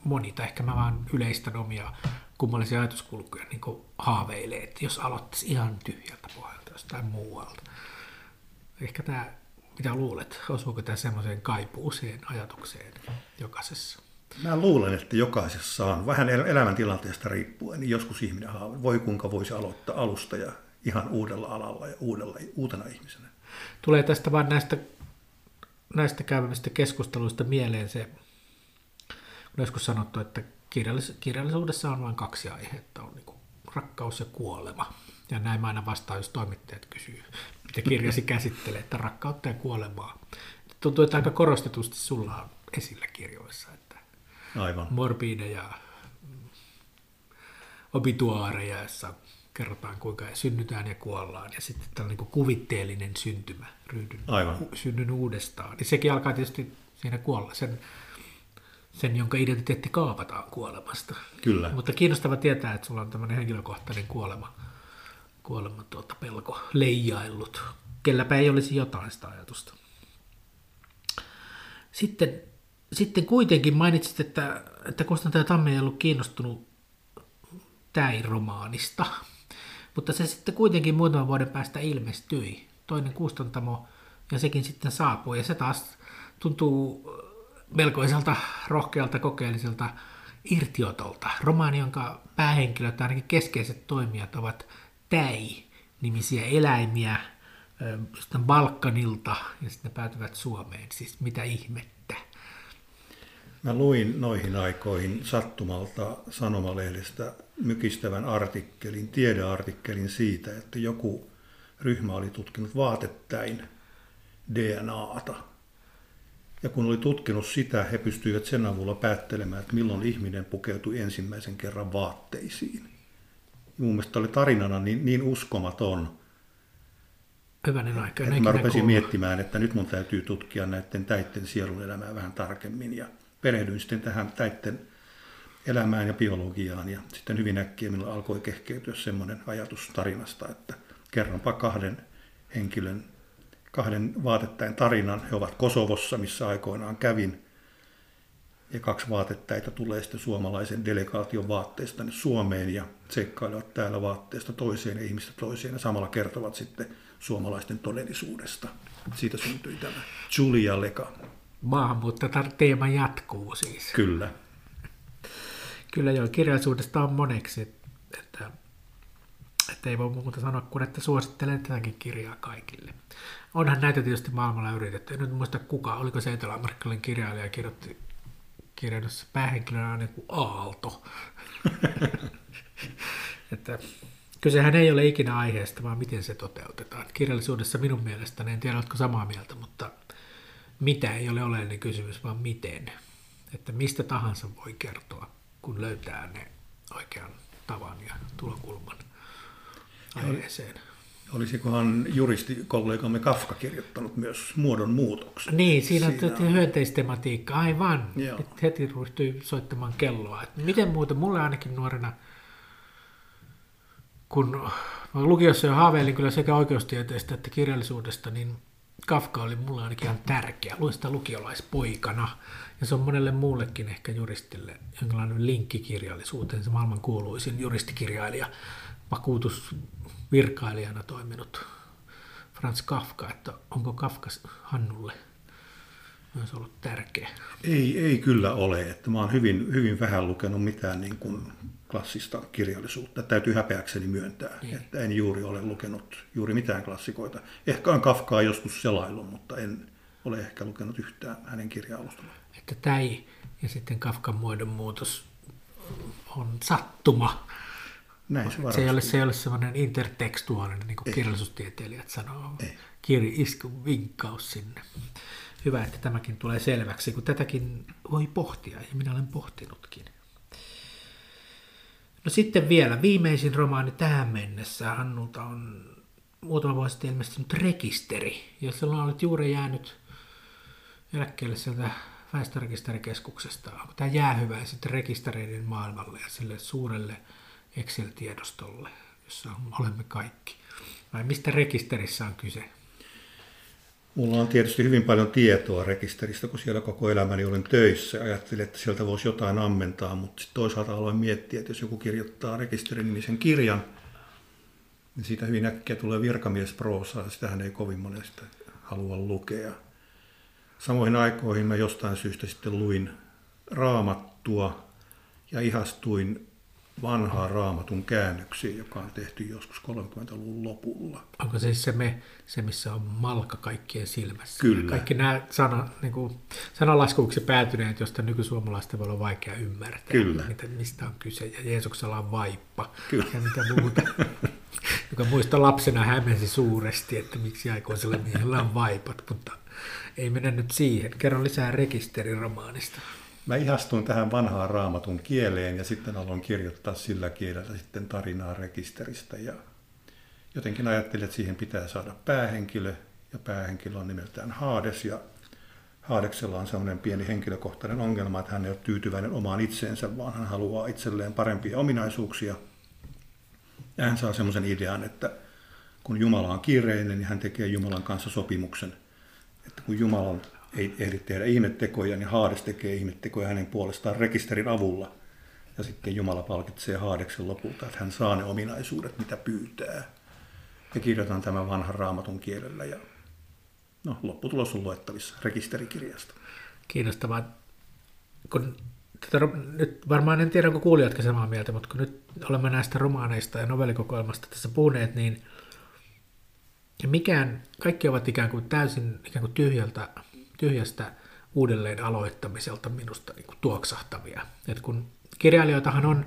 moni, tai ehkä mä vaan yleistän omia kummallisia ajatuskulkuja, niin kuin haaveilee, että jos aloittaisi ihan tyhjältä pohjalta jostain muualta. Ehkä tämä, mitä luulet, osuuko tämä semmoiseen kaipuuseen ajatukseen jokaisessa? Mä luulen, että jokaisessa on vähän el- elämäntilanteesta riippuen, niin joskus ihminen haaveilee, voi kuinka voisi aloittaa alusta ja ihan uudella alalla ja uudella, uutena ihmisenä. Tulee tästä vaan näistä, näistä käymämistä keskusteluista mieleen se, kun joskus sanottu, että kirjallis- kirjallisuudessa on vain kaksi aihetta, on niin rakkaus ja kuolema. Ja näin mä aina vastaan, jos toimittajat kysyy, mitä kirjasi käsittelee, että rakkautta ja kuolemaa. Tuntuu, että aika korostetusti sulla on esillä kirjoissa, että Aivan. morbiideja, obituaareja, jossa kerrotaan kuinka synnytään ja kuollaan, ja sitten tällainen niin kuvitteellinen syntymä, ryhdyn, Aivan. synnyn uudestaan. Niin sekin alkaa tietysti siinä kuolla, sen, sen jonka identiteetti kaapataan kuolemasta. Kyllä. Mutta kiinnostava tietää, että sulla on tämmöinen henkilökohtainen kuolema, kuolema tuota pelko leijaillut. Kelläpä ei olisi jotain sitä ajatusta. Sitten, sitten kuitenkin mainitsit, että, että Konstantin Tamme ei ollut kiinnostunut täiromaanista, mutta se sitten kuitenkin muutaman vuoden päästä ilmestyi. Toinen kustantamo ja sekin sitten saapui ja se taas tuntuu melkoiselta rohkealta kokeelliselta irtiotolta. Romaani, jonka päähenkilöt, ainakin keskeiset toimijat, ovat täi-nimisiä eläimiä ö, jostain Balkanilta ja sitten päätyvät Suomeen. Siis mitä ihmettä. Mä luin noihin aikoihin sattumalta sanomalehdestä mykistävän artikkelin, tiedeartikkelin siitä, että joku ryhmä oli tutkinut vaatettäin DNAta. Ja kun oli tutkinut sitä, he pystyivät sen avulla päättelemään, että milloin ihminen pukeutui ensimmäisen kerran vaatteisiin. Ja mun mielestä oli tarinana niin, niin uskomaton, Hyvänen aika. että mä rupesin miettimään, että nyt mun täytyy tutkia näiden täitten sielun elämää vähän tarkemmin. Ja perehdyin sitten tähän täitten elämään ja biologiaan. Ja sitten hyvin äkkiä minulla alkoi kehkeytyä semmoinen ajatus tarinasta, että kerronpa kahden henkilön, kahden vaatettain tarinan. He ovat Kosovossa, missä aikoinaan kävin. Ja kaksi vaatettäitä tulee sitten suomalaisen delegaation vaatteesta tänne Suomeen ja seikkailevat täällä vaatteesta toiseen ja ihmistä toiseen ja samalla kertovat sitten suomalaisten todellisuudesta. Siitä syntyi tämä Julia Leka. Maahanmuuttoteema jatkuu siis. Kyllä. Kyllä joo, kirjallisuudesta on moneksi, että, että ei voi muuta sanoa kuin, että suosittelen tätäkin kirjaa kaikille. Onhan näitä tietysti maailmalla yritetty. En nyt muista kuka, oliko se eteläamerikkalainen kirjailija, kirjoitti kirjoitussa päähenkilönä on joku Aalto. että kysehän ei ole ikinä aiheesta, vaan miten se toteutetaan. Kirjallisuudessa minun mielestäni, en tiedä oletko samaa mieltä, mutta mitä ei ole oleellinen kysymys, vaan miten. Että mistä tahansa voi kertoa, kun löytää ne oikean tavan ja tulokulman aiheeseen. Olisikohan juristikollegamme Kafka kirjoittanut myös muodon muutoksen? Niin, siinä, siinä on hyönteistematiikka, aivan. Joo. Et heti ryhtyi soittamaan kelloa. Et miten muuten, mulle ainakin nuorena, kun lukiossa jo haaveilin kyllä sekä oikeustieteestä että kirjallisuudesta, niin Kafka oli mulle ainakin ihan tärkeä. Luin sitä lukiolaispoikana. Ja se on monelle muullekin ehkä juristille jonkinlainen linkki kirjallisuuteen. Se maailman kuuluisin juristikirjailija, vakuutusvirkailijana toiminut Franz Kafka. Että onko Kafka Hannulle myös ollut tärkeä? Ei, ei kyllä ole. Että mä oon hyvin, hyvin vähän lukenut mitään niin kuin klassista kirjallisuutta. Täytyy häpeäkseni myöntää, niin. että en juuri ole lukenut juuri mitään klassikoita. Ehkä on Kafkaa joskus selaillut, mutta en ole ehkä lukenut yhtään hänen kirja-alustaan. Että täi ja sitten Kafkan muodon muutos on sattuma. Näin se, se ei ole, se ei ole semmoinen intertekstuaalinen, niin kuin ei. kirjallisuustieteilijät sanoo. Ei. Kiri isku vinkkaus sinne. Hyvä, että tämäkin tulee selväksi, kun tätäkin voi pohtia, ja minä olen pohtinutkin. No sitten vielä viimeisin romaani tähän mennessä Hannulta on muutama vuosi sitten ilmestynyt rekisteri, jossa olet juuri jäänyt eläkkeelle sieltä väestörekisterikeskuksesta. Onko tämä jäähyväiset rekistereiden maailmalle ja sille suurelle Excel-tiedostolle, jossa olemme kaikki? Vai mistä rekisterissä on kyse? Mulla on tietysti hyvin paljon tietoa rekisteristä, kun siellä koko elämäni olen töissä. Ajattelin, että sieltä voisi jotain ammentaa, mutta sitten toisaalta aloin miettiä, että jos joku kirjoittaa rekisterinimisen kirjan, niin siitä hyvin äkkiä tulee virkamiesproosaa, sitähän ei kovin monesta halua lukea. Samoihin aikoihin mä jostain syystä sitten luin raamattua ja ihastuin vanhaa raamatun käännöksiä, joka on tehty joskus 30-luvun lopulla. Onko se se, me, se missä on malka kaikkien silmässä? Kyllä. Kaikki nämä sana, niin kuin, sanalaskuuksi päätyneet, josta nykysuomalaisten voi olla vaikea ymmärtää, Kyllä. Mitä, mistä on kyse. Ja Jeesuksella on vaippa Kyllä. ja mitä muuta. joka muista lapsena hämmensi suuresti, että miksi aikuisella miehellä on vaipat, mutta ei mennä nyt siihen. Kerro lisää rekisteriromaanista. Mä ihastuin tähän vanhaan raamatun kieleen ja sitten aloin kirjoittaa sillä kielellä sitten tarinaa rekisteristä. Ja jotenkin ajattelin, että siihen pitää saada päähenkilö ja päähenkilö on nimeltään Haades ja Haadeksella on sellainen pieni henkilökohtainen ongelma, että hän ei ole tyytyväinen omaan itseensä, vaan hän haluaa itselleen parempia ominaisuuksia. Ja hän saa semmoisen idean, että kun Jumala on kiireinen, niin hän tekee Jumalan kanssa sopimuksen, että kun Jumala ei ehdi tehdä ihmettekoja, niin Haades tekee ihmettekoja hänen puolestaan rekisterin avulla. Ja sitten Jumala palkitsee Haadeksen lopulta, että hän saa ne ominaisuudet, mitä pyytää. Ja kirjoitan tämän vanhan raamatun kielellä ja no, lopputulos on luettavissa rekisterikirjasta. Kiinnostavaa. Kun tätä, nyt varmaan en tiedä, onko kuulijatkin samaa mieltä, mutta kun nyt olemme näistä romaaneista ja novellikokoelmasta tässä puhuneet, niin mikään, kaikki ovat ikään kuin täysin ikään kuin tyhjältä, tyhjästä uudelleen aloittamiselta minusta niin kuin tuoksahtavia. Et kun kirjailijoitahan on,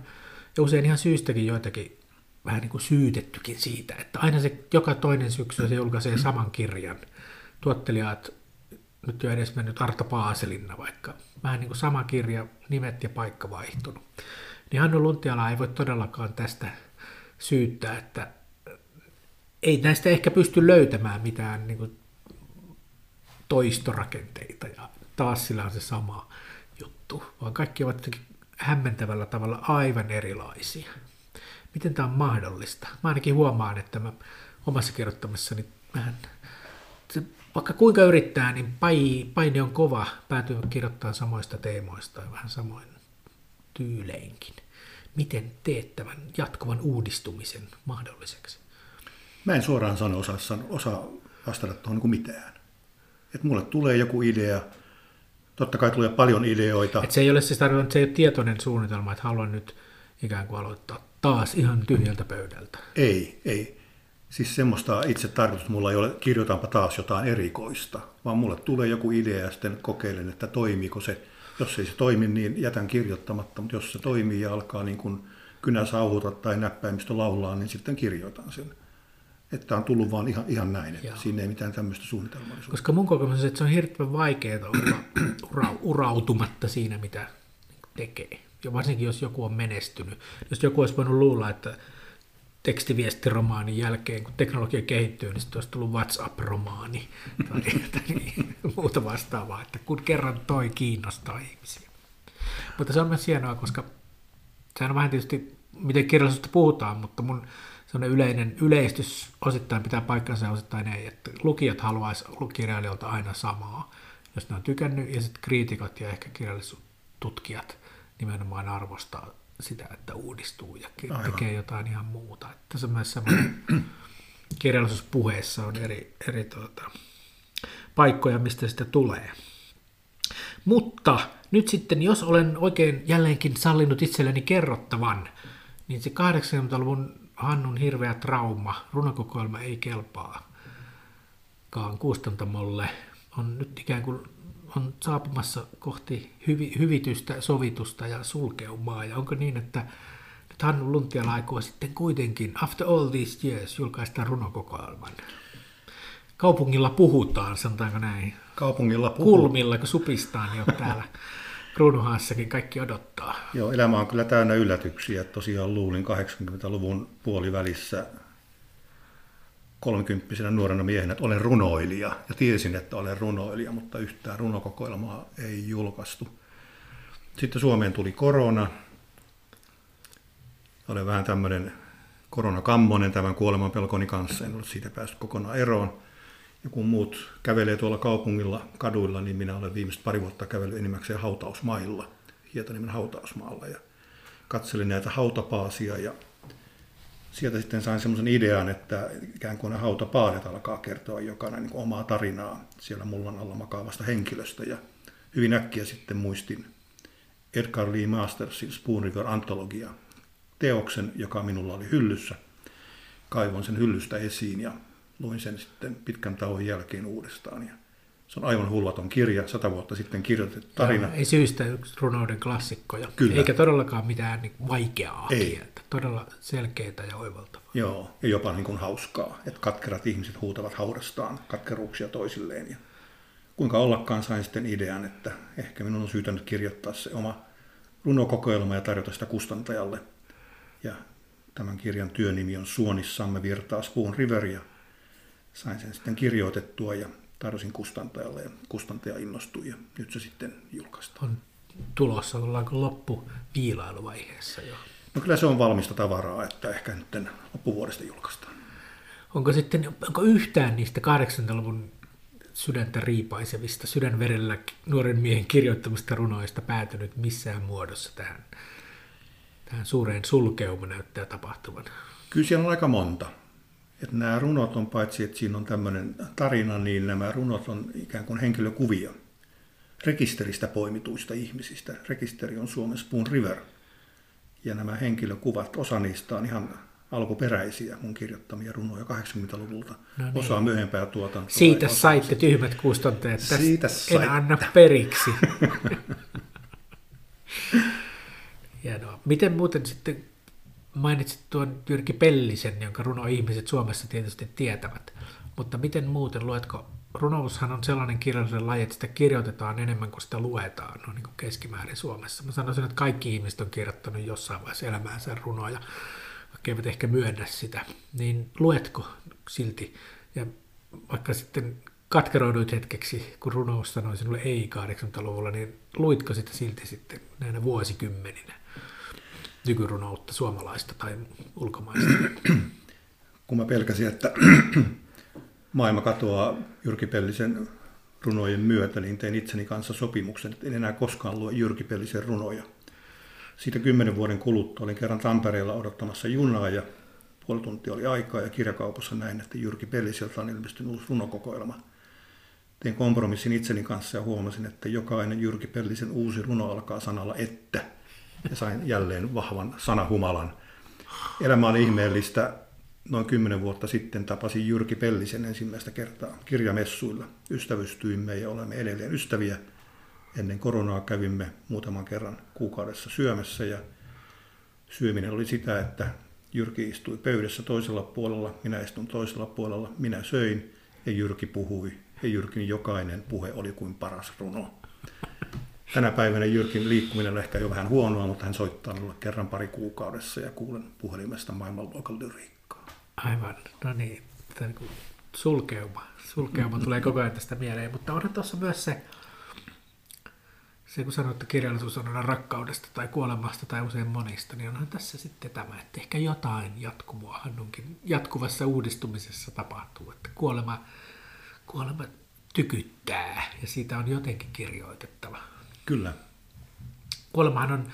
ja usein ihan syystäkin joitakin vähän niin kuin syytettykin siitä, että aina se joka toinen syksy se julkaisee saman kirjan. Tuottelijat, nyt jo edes mennyt Arto Paaselinna vaikka, vähän niin kuin sama kirja, nimet ja paikka vaihtunut. Niin Hannu Luntiala ei voi todellakaan tästä syyttää, että ei näistä ehkä pysty löytämään mitään niin kuin toistorakenteita ja taas sillä on se sama juttu, vaan kaikki ovat jotenkin hämmentävällä tavalla aivan erilaisia. Miten tämä on mahdollista? Mä ainakin huomaan, että mä omassa kirjoittamisessani vähän, se, vaikka kuinka yrittää, niin paine on kova päätyä kirjoittamaan samoista teemoista ja vähän samoin tyyleinkin. Miten teet tämän jatkuvan uudistumisen mahdolliseksi? Mä en suoraan sano osaa, osaa vastata tuohon niin mitään. Että mulle tulee joku idea, totta kai tulee paljon ideoita. Et se ei ole siis tarkoittanut, se ei ole tietoinen suunnitelma, että haluan nyt ikään kuin aloittaa taas ihan tyhjältä pöydältä. Ei, ei. Siis semmoista itse tarkoitus mulla ei ole, kirjoitanpa taas jotain erikoista, vaan mulle tulee joku idea ja sitten kokeilen, että toimiiko se. Jos ei se toimi, niin jätän kirjoittamatta, mutta jos se toimii ja alkaa niin kuin kynä sauhuta tai näppäimistö laulaa, niin sitten kirjoitan sen. Että on tullut vaan ihan, ihan näin, että Joo. siinä ei mitään tämmöistä suunnitelmallisuutta. Koska mun kokemus on, että se on hirveän vaikeaa olla ura, urautumatta siinä, mitä tekee. Ja varsinkin, jos joku on menestynyt. Jos joku olisi voinut luulla, että tekstiviestiromaanin jälkeen, kun teknologia kehittyy, niin sitten olisi tullut WhatsApp-romaani tai, tai muuta vastaavaa, että kun kerran toi kiinnostaa ihmisiä. Mutta se on myös hienoa, koska sehän on vähän tietysti, miten kirjallisuudesta puhutaan, mutta mun yleinen yleistys osittain pitää paikkansa ja osittain ei, että lukijat haluaisivat kirjailijoilta aina samaa, jos ne on tykännyt, ja sitten kriitikot ja ehkä kirjallisuustutkijat nimenomaan arvostaa sitä, että uudistuu ja Aivan. tekee jotain ihan muuta. Että se myös semmoinen kirjallisuuspuheessa on eri, eri tuota, paikkoja, mistä sitä tulee. Mutta nyt sitten, jos olen oikein jälleenkin sallinut itselleni kerrottavan, niin se 80-luvun Hannun hirveä trauma, runokokoelma ei kelpaakaan kustantamolle, on nyt ikään kuin on saapumassa kohti hyvi, hyvitystä, sovitusta ja sulkeumaa. Ja onko niin, että nyt Hannu Luntiala aikoo sitten kuitenkin, after all these years, julkaista runokokoelman? Kaupungilla puhutaan, sanotaanko näin? Kaupungilla puhutaan. Kulmilla, kun supistaan jo täällä kruunuhaassakin kaikki odottaa. Joo, elämä on kyllä täynnä yllätyksiä. Tosiaan luulin 80-luvun puolivälissä kolmekymppisenä nuorena miehenä, että olen runoilija. Ja tiesin, että olen runoilija, mutta yhtään runokokoelmaa ei julkaistu. Sitten Suomeen tuli korona. Olen vähän tämmöinen koronakammonen tämän kuoleman pelkoni kanssa. En ole siitä päässyt kokonaan eroon. Kun muut kävelee tuolla kaupungilla kaduilla, niin minä olen viimeiset pari vuotta kävellyt enimmäkseen hautausmailla, Hietanimen hautausmaalla. Ja katselin näitä hautapaasia ja sieltä sitten sain semmoisen idean, että ikään kuin ne hautapaadet alkaa kertoa jokainen niin omaa tarinaa siellä mullan alla makaavasta henkilöstä. Ja hyvin äkkiä sitten muistin Edgar Lee Mastersin Spoon River Anthologia teoksen, joka minulla oli hyllyssä. Kaivoin sen hyllystä esiin ja luin sen sitten pitkän tauon jälkeen uudestaan. Ja se on aivan hulvaton kirja, sata vuotta sitten kirjoitettu tarina. Ja ei syystä yksi runouden klassikkoja, Kyllä. eikä todellakaan mitään niin vaikeaa Ei. kieltä. Todella selkeää ja oivaltavaa. Joo, ja jopa niin kuin hauskaa, että katkerat ihmiset huutavat haudastaan katkeruuksia toisilleen. Ja kuinka ollakaan sain sitten idean, että ehkä minun on syytä nyt kirjoittaa se oma runokokoelma ja tarjota sitä kustantajalle. Ja tämän kirjan työnimi on Suonissamme virtaa Spoon River ja sain sen sitten kirjoitettua ja tarjosin kustantajalle ja kustantaja innostui ja nyt se sitten julkaistaan. On tulossa, ollaanko loppu viilailuvaiheessa jo. No kyllä se on valmista tavaraa, että ehkä nyt loppuvuodesta julkaistaan. Onko sitten, onko yhtään niistä 80-luvun sydäntä riipaisevista, sydänverellä nuoren miehen kirjoittamista runoista päätynyt missään muodossa tähän, tähän suureen sulkeuma näyttää tapahtuvan? Kyllä siellä on aika monta. Että nämä runot on paitsi, että siinä on tämmöinen tarina, niin nämä runot on ikään kuin henkilökuvia rekisteristä poimituista ihmisistä. Rekisteri on Suomen Spoon River. Ja nämä henkilökuvat, osa niistä on ihan alkuperäisiä mun kirjoittamia runoja 80-luvulta. No niin. Osa myöhempää tuotantoa. Siitä saitte tyhmät kustantajat. Tästä Siitä en anna periksi. Hienoa. Miten muuten sitten mainitsit tuon Jyrki Pellisen, jonka runo ihmiset Suomessa tietysti tietävät, mutta miten muuten, luetko, runoushan on sellainen kirjallinen laji, että sitä kirjoitetaan enemmän kuin sitä luetaan, no niin kuin keskimäärin Suomessa. Mä sanoisin, että kaikki ihmiset on kirjoittanut jossain vaiheessa elämäänsä runoja, vaikka eivät ehkä myönnä sitä, niin luetko silti, ja vaikka sitten katkeroiduit hetkeksi, kun runous sanoi sinulle ei 80-luvulla, niin luitko sitä silti sitten näinä vuosikymmeninä nykyrunoutta, suomalaista tai ulkomaista? kun mä pelkäsin, että maailma katoaa Jyrki Pellisen runojen myötä, niin tein itseni kanssa sopimuksen, että en enää koskaan lue Jyrki Pellisen runoja. Siitä kymmenen vuoden kuluttua olin kerran Tampereella odottamassa junaa ja puoli tuntia oli aikaa ja kirjakaupassa näin, että Jyrki Pelliseltä on ilmestynyt uusi runokokoelma. Tein kompromissin itseni kanssa ja huomasin, että jokainen Jyrki Pellisen uusi runo alkaa sanalla että. Sain jälleen vahvan sanahumalan. Elämä oli ihmeellistä. Noin kymmenen vuotta sitten tapasin Jyrki Pellisen ensimmäistä kertaa kirjamessuilla. Ystävystyimme ja olemme edelleen ystäviä. Ennen koronaa kävimme muutaman kerran kuukaudessa syömässä ja syöminen oli sitä, että Jyrki istui pöydässä toisella puolella, minä istun toisella puolella, minä söin ja Jyrki puhui. Ja Jyrkin jokainen puhe oli kuin paras runo. Tänä päivänä Jyrkin liikkuminen on ehkä jo vähän huonoa, mutta hän soittaa minulle kerran pari kuukaudessa ja kuulen puhelimesta maailmanluokan lyriikkaa. Aivan, no niin, tämä niin kuin sulkeuma. Sulkeuma tulee koko ajan tästä mieleen, mutta onhan tuossa myös se, se kun sanoit, että kirjallisuus on aina rakkaudesta tai kuolemasta tai usein monista, niin onhan tässä sitten tämä, että ehkä jotain jatkumoa Hannunkin jatkuvassa uudistumisessa tapahtuu, että kuolema, kuolema tykyttää ja siitä on jotenkin kirjoitettava. Kyllä. Kuolemahan on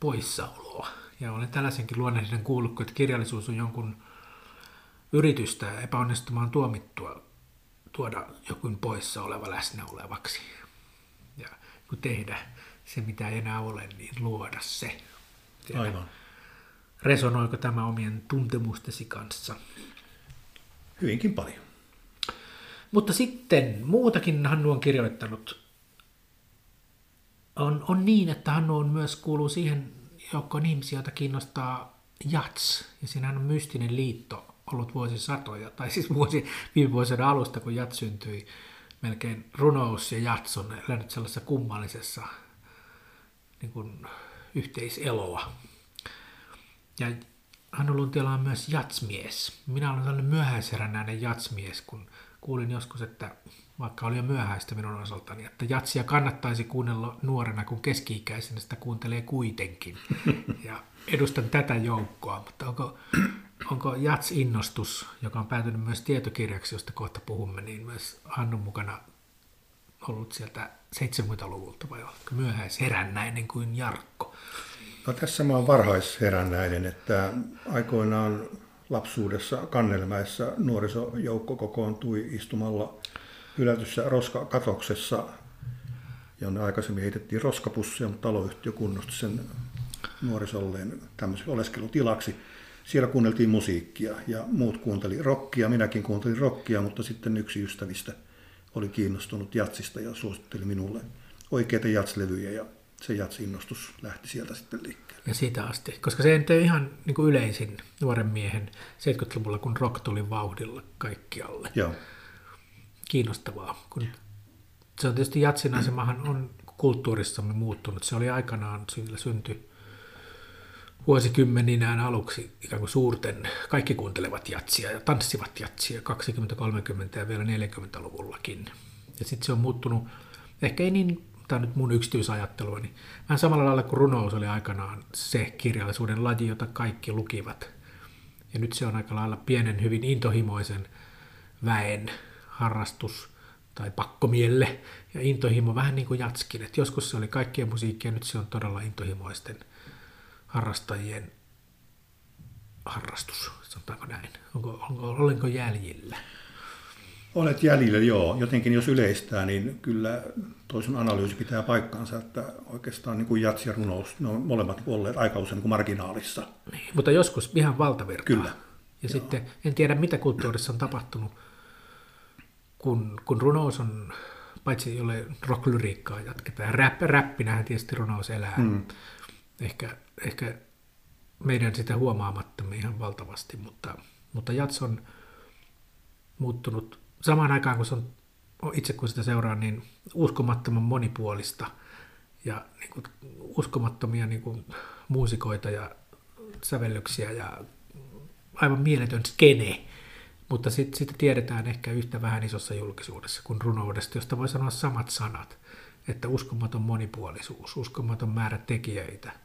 poissaoloa. Ja olen tällaisenkin luonnehdinnan kuullut, että kirjallisuus on jonkun yritystä epäonnistumaan tuomittua tuoda jokin poissa oleva läsnä olevaksi. Ja kun tehdä se, mitä ei enää ole, niin luoda se. Tiedä, Aivan. Resonoiko tämä omien tuntemustesi kanssa? Hyvinkin paljon. Mutta sitten muutakin Hannu on kirjoittanut. On, on niin, että Hannu on myös kuuluu siihen joukkoon ihmisiä, joita kiinnostaa jats. Ja siinähän on mystinen liitto ollut vuosisatoja, tai siis vuosi, viime vuosien alusta, kun jats syntyi. Melkein runous ja jats on elänyt sellaisessa kummallisessa niin kuin, yhteiseloa. Ja Hannu Luntiala on myös jatsmies. Minä olen tällainen myöhäisherännäinen jatsmies, kun kuulin joskus, että vaikka oli jo myöhäistä minun osaltani, että jatsia kannattaisi kuunnella nuorena, kun keski-ikäisenä sitä kuuntelee kuitenkin. Ja edustan tätä joukkoa, mutta onko, onko jats-innostus, joka on päätynyt myös tietokirjaksi, josta kohta puhumme, niin myös Hannun mukana ollut sieltä 70-luvulta vai oletko myöhäisherännäinen kuin Jarkko? No tässä mä oon varhaisherännäinen, että aikoinaan lapsuudessa Kannelmäessä nuorisojoukko kokoontui istumalla hylätyssä roskakatoksessa, jonne aikaisemmin heitettiin roskapussia, mutta taloyhtiö kunnosti sen nuorisolleen tämmöisen oleskelutilaksi. Siellä kuunneltiin musiikkia ja muut kuunteli rockia, minäkin kuuntelin rockia, mutta sitten yksi ystävistä oli kiinnostunut jatsista ja suositteli minulle oikeita jatslevyjä ja se jatsinnostus lähti sieltä sitten liikkeelle. Ja siitä asti, koska se ei ihan niin kuin yleisin nuoren miehen 70-luvulla, kun rock tuli vauhdilla kaikkialle. Joo. Kiinnostavaa, kun se on tietysti jatsin asemahan on kulttuurissamme muuttunut. Se oli aikanaan, sillä syntyi vuosikymmeninään aluksi ikään kuin suurten, kaikki kuuntelevat jatsia ja tanssivat jatsia 20, 30 ja vielä 40-luvullakin. Ja sitten se on muuttunut, ehkä ei niin, tämä on nyt mun yksityisajattelua, niin vähän samalla lailla kuin runous oli aikanaan se kirjallisuuden laji, jota kaikki lukivat. Ja nyt se on aika lailla pienen, hyvin intohimoisen väen harrastus tai pakkomielle ja intohimo vähän niin kuin jatskin. Et joskus se oli kaikkien musiikkia, nyt se on todella intohimoisten – harrastajien harrastus, sanotaanko näin? Onko, onko, olenko jäljillä? Olet jäljillä, joo. Jotenkin jos yleistää, niin kyllä toisen analyysi pitää paikkansa, että oikeastaan niin kuin jats ja runous, ne on molemmat olleet aika usein niin marginaalissa. Niin, mutta joskus ihan valtavirtaa. Kyllä. Ja joo. sitten en tiedä, mitä kulttuurissa on tapahtunut, kun, kun runous on, paitsi jolle rocklyriikkaa jatketaan, rap, räppinähän tietysti runous elää. Hmm. Ehkä ehkä meidän sitä huomaamatta ihan valtavasti, mutta, mutta Jats on muuttunut samaan aikaan, kun se on itse kun sitä seuraa, niin uskomattoman monipuolista ja niin kuin, uskomattomia niin kuin, muusikoita ja sävellyksiä ja aivan mieletön skene, mutta sitten sit tiedetään ehkä yhtä vähän isossa julkisuudessa kuin runoudesta, josta voi sanoa samat sanat, että uskomaton monipuolisuus, uskomaton määrä tekijöitä –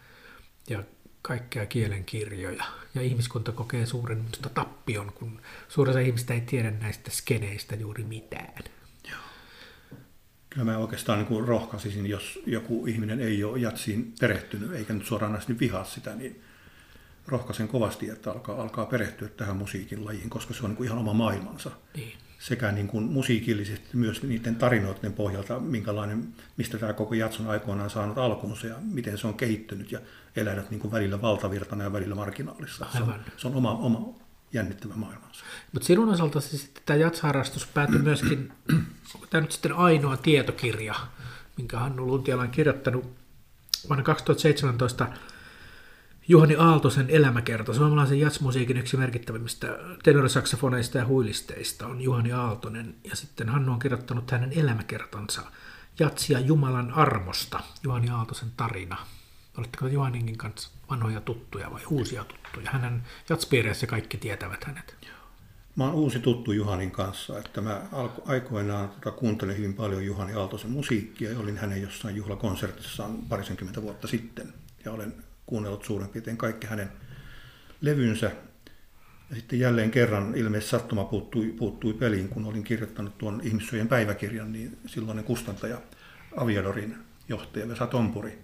ja kaikkea kielenkirjoja. Ja ihmiskunta kokee suuren tappion, kun suurin osa ihmistä ei tiedä näistä skeneistä juuri mitään. Kyllä mä oikeastaan niin rohkaisisin, jos joku ihminen ei ole jatsiin perehtynyt, eikä nyt niin vihaa sitä, niin rohkaisen kovasti, että alkaa, alkaa perehtyä tähän musiikin lajiin, koska se on niin kuin ihan oma maailmansa. Niin sekä niin kuin musiikillisesti myös niiden tarinoiden pohjalta, minkälainen, mistä tämä koko jatson aikoinaan saanut alkunsa ja miten se on kehittynyt ja elänyt niin kuin välillä valtavirtana ja välillä marginaalissa. Se on, se on oma, oma jännittävä maailmansa. Mutta sinun osalta siis tämä jatsharrastus päätyi myöskin, onko tämä nyt sitten ainoa tietokirja, minkä Hannu Luntiala on kirjoittanut vuonna 2017 Juhani Aaltosen elämäkerta, suomalaisen jatsmusiikin yksi merkittävimmistä tenorisaksofoneista ja huilisteista on Juhani Aaltonen. Ja sitten Hannu on kirjoittanut hänen elämäkertansa Jatsia Jumalan armosta, Juhani Aaltosen tarina. Oletteko Juhaninkin kanssa vanhoja tuttuja vai uusia tuttuja? Hänen jatspiireissä kaikki tietävät hänet. Mä oon uusi tuttu Juhanin kanssa, että mä aikoinaan tota, kuuntelin hyvin paljon Juhani Aaltosen musiikkia ja olin hänen jossain juhlakonsertissaan parisenkymmentä vuotta sitten. Ja olen kuunnellut suurin piirtein kaikki hänen levynsä. Ja sitten jälleen kerran ilmeisesti sattuma puuttui, puuttui peliin, kun olin kirjoittanut tuon ihmissuojen päiväkirjan, niin silloinen kustantaja Aviadorin johtaja Vesa Tompuri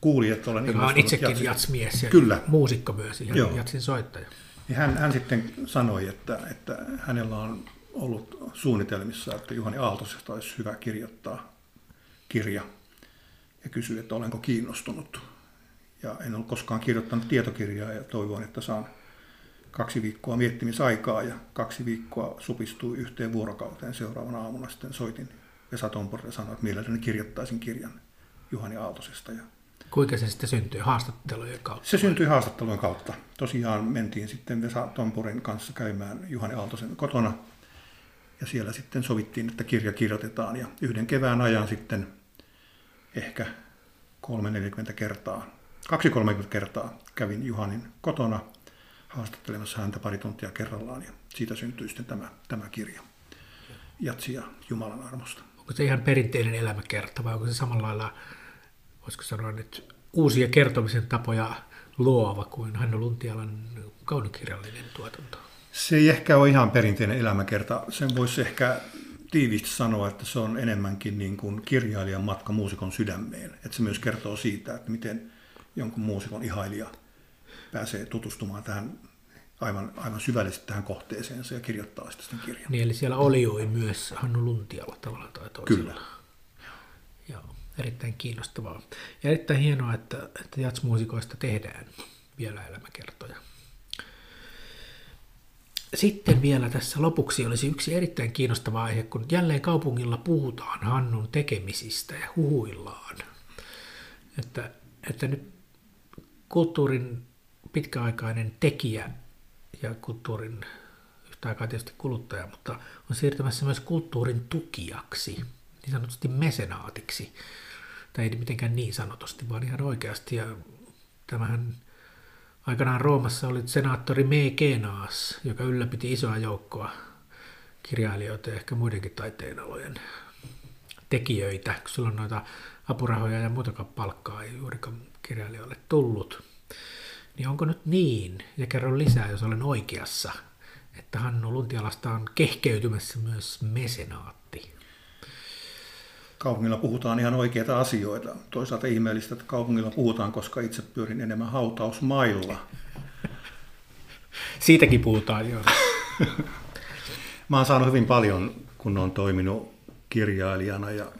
kuuli, että olen Joka on itsekin jatsin. jatsmies ja Kyllä. muusikko myös ja Joo. jatsin soittaja. Ja hän, hän sitten sanoi, että, että hänellä on ollut suunnitelmissa, että Juhani Aaltosesta olisi hyvä kirjoittaa kirja ja kysyi, että olenko kiinnostunut ja en ole koskaan kirjoittanut tietokirjaa ja toivon, että saan kaksi viikkoa miettimisaikaa ja kaksi viikkoa supistui yhteen vuorokauteen. Seuraavana aamuna sitten soitin Vesa Tomporille ja sanoin, että mielelläni kirjoittaisin kirjan Juhani Aaltosesta. Ja Kuinka se sitten syntyi? Haastattelujen kautta? Se syntyi haastattelujen kautta. Tosiaan mentiin sitten Vesa Tomporin kanssa käymään Juhani Aaltosen kotona. Ja siellä sitten sovittiin, että kirja kirjoitetaan. Ja yhden kevään ajan sitten ehkä 3-40 kertaa kaksi 30 kertaa kävin Juhanin kotona haastattelemassa häntä pari tuntia kerrallaan ja siitä syntyi sitten tämä, tämä kirja, Jatsia Jumalan armosta. Onko se ihan perinteinen elämäkerta vai onko se samalla lailla, voisiko sanoa nyt, uusia kertomisen tapoja luova kuin Hannu Luntialan kaunokirjallinen tuotanto? Se ei ehkä ole ihan perinteinen elämäkerta. Sen voisi ehkä tiiviisti sanoa, että se on enemmänkin niin kuin kirjailijan matka muusikon sydämeen. Että se myös kertoo siitä, että miten jonkun muusikon ihailija pääsee tutustumaan tähän aivan, aivan syvällisesti tähän kohteeseensa ja kirjoittaa sitten sen kirjan. Niin, eli siellä olioi myös Hannu Luntiala tavallaan tai toisella. Kyllä. Joo. erittäin kiinnostavaa. Ja erittäin hienoa, että, että jatsmuusikoista tehdään vielä elämäkertoja. Sitten vielä tässä lopuksi olisi yksi erittäin kiinnostava aihe, kun jälleen kaupungilla puhutaan Hannun tekemisistä ja huhuillaan. Että, että nyt kulttuurin pitkäaikainen tekijä ja kulttuurin yhtä aikaa tietysti kuluttaja, mutta on siirtymässä myös kulttuurin tukijaksi, niin sanotusti mesenaatiksi. Tai ei mitenkään niin sanotusti, vaan ihan oikeasti. Ja tämähän aikanaan Roomassa oli senaattori Mekenaas, joka ylläpiti isoa joukkoa kirjailijoita ja ehkä muidenkin taiteenalojen tekijöitä, kun silloin noita apurahoja ja muutakaan palkkaa ei juurikaan kirjailijoille tullut. Niin onko nyt niin, ja kerron lisää, jos olen oikeassa, että Hannu Luntialasta on kehkeytymässä myös mesenaatti. Kaupungilla puhutaan ihan oikeita asioita. Toisaalta ihmeellistä, että kaupungilla puhutaan, koska itse pyörin enemmän hautausmailla. Siitäkin puhutaan, joo. Mä oon saanut hyvin paljon, kun on toiminut kirjailijana ja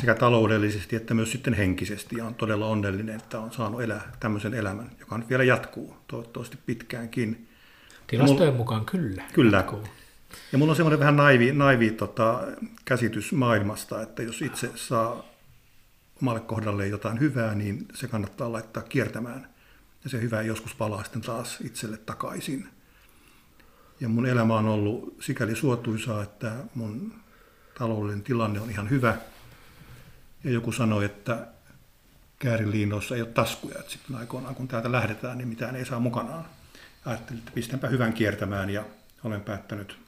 sekä taloudellisesti että myös sitten henkisesti. Ja on todella onnellinen, että on saanut elää tämmöisen elämän, joka nyt vielä jatkuu toivottavasti pitkäänkin. Tilastojen mulla, mukaan kyllä. Kyllä. Jatkuu. Ja mulla on semmoinen vähän naivi, naivi tota, käsitys maailmasta, että jos itse saa omalle kohdalle jotain hyvää, niin se kannattaa laittaa kiertämään. Ja se hyvä joskus palaa sitten taas itselle takaisin. Ja mun elämä on ollut sikäli suotuisaa, että mun taloudellinen tilanne on ihan hyvä. Ja joku sanoi, että kääriliinoissa ei ole taskuja. Että sitten aikoinaan, kun täältä lähdetään, niin mitään ei saa mukanaan. Ajattelin, että pistänpä hyvän kiertämään ja olen päättänyt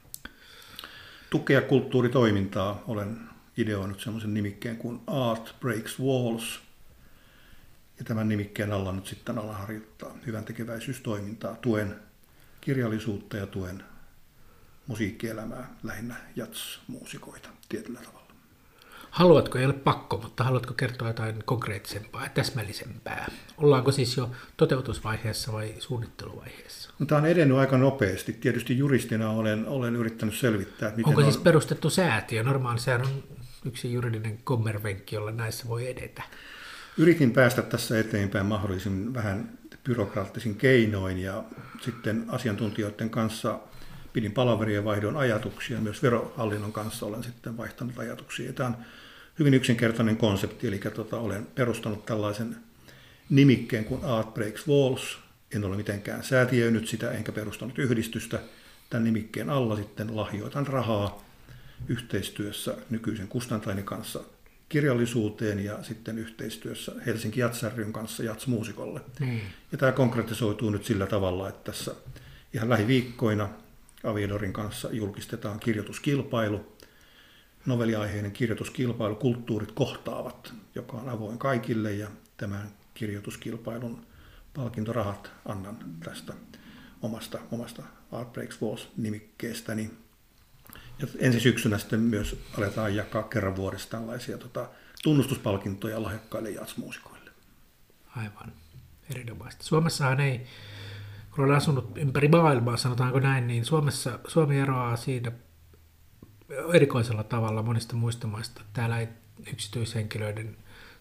tukea kulttuuritoimintaa. Olen ideoinut semmoisen nimikkeen kuin Art Breaks Walls. Ja tämän nimikkeen alla nyt sitten ala harjoittaa hyvän tekeväisyystoimintaa. Tuen kirjallisuutta ja tuen musiikkielämää, lähinnä jats-muusikoita tietyllä tavalla. Haluatko, ei ole pakko, mutta haluatko kertoa jotain konkreettisempaa ja täsmällisempää? Ollaanko siis jo toteutusvaiheessa vai suunnitteluvaiheessa? No, tämä on edennyt aika nopeasti. Tietysti juristina olen, olen yrittänyt selvittää, miten Onko on... siis perustettu säätiö? Normaali sehän on yksi juridinen kommervenkki, jolla näissä voi edetä. Yritin päästä tässä eteenpäin mahdollisimman vähän byrokraattisin keinoin ja sitten asiantuntijoiden kanssa pidin palaverien vaihdon ajatuksia. Myös verohallinnon kanssa olen sitten vaihtanut ajatuksia. Tämä on hyvin yksinkertainen konsepti, eli tota, olen perustanut tällaisen nimikkeen kuin Art Breaks Walls. En ole mitenkään säätiöinyt sitä, enkä perustanut yhdistystä. Tämän nimikkeen alla sitten lahjoitan rahaa yhteistyössä nykyisen kustantajani kanssa kirjallisuuteen ja sitten yhteistyössä Helsinki Jatsarryn kanssa Jats-muusikolle. Mm. Ja tämä konkretisoituu nyt sillä tavalla, että tässä ihan lähiviikkoina Aviedorin kanssa julkistetaan kirjoituskilpailu, novelliaiheinen kirjoituskilpailu Kulttuurit kohtaavat, joka on avoin kaikille ja tämän kirjoituskilpailun palkintorahat annan tästä omasta, omasta Art Breaks Walls-nimikkeestäni. Ja ensi syksynä sitten myös aletaan jakaa kerran vuodessa tällaisia tota, tunnustuspalkintoja lahjakkaille jatsmuusikoille. Aivan, erinomaista. Suomessahan ei kun olen asunut ympäri maailmaa, sanotaanko näin, niin Suomessa, Suomi eroaa siinä erikoisella tavalla monista muista maista. Täällä ei yksityishenkilöiden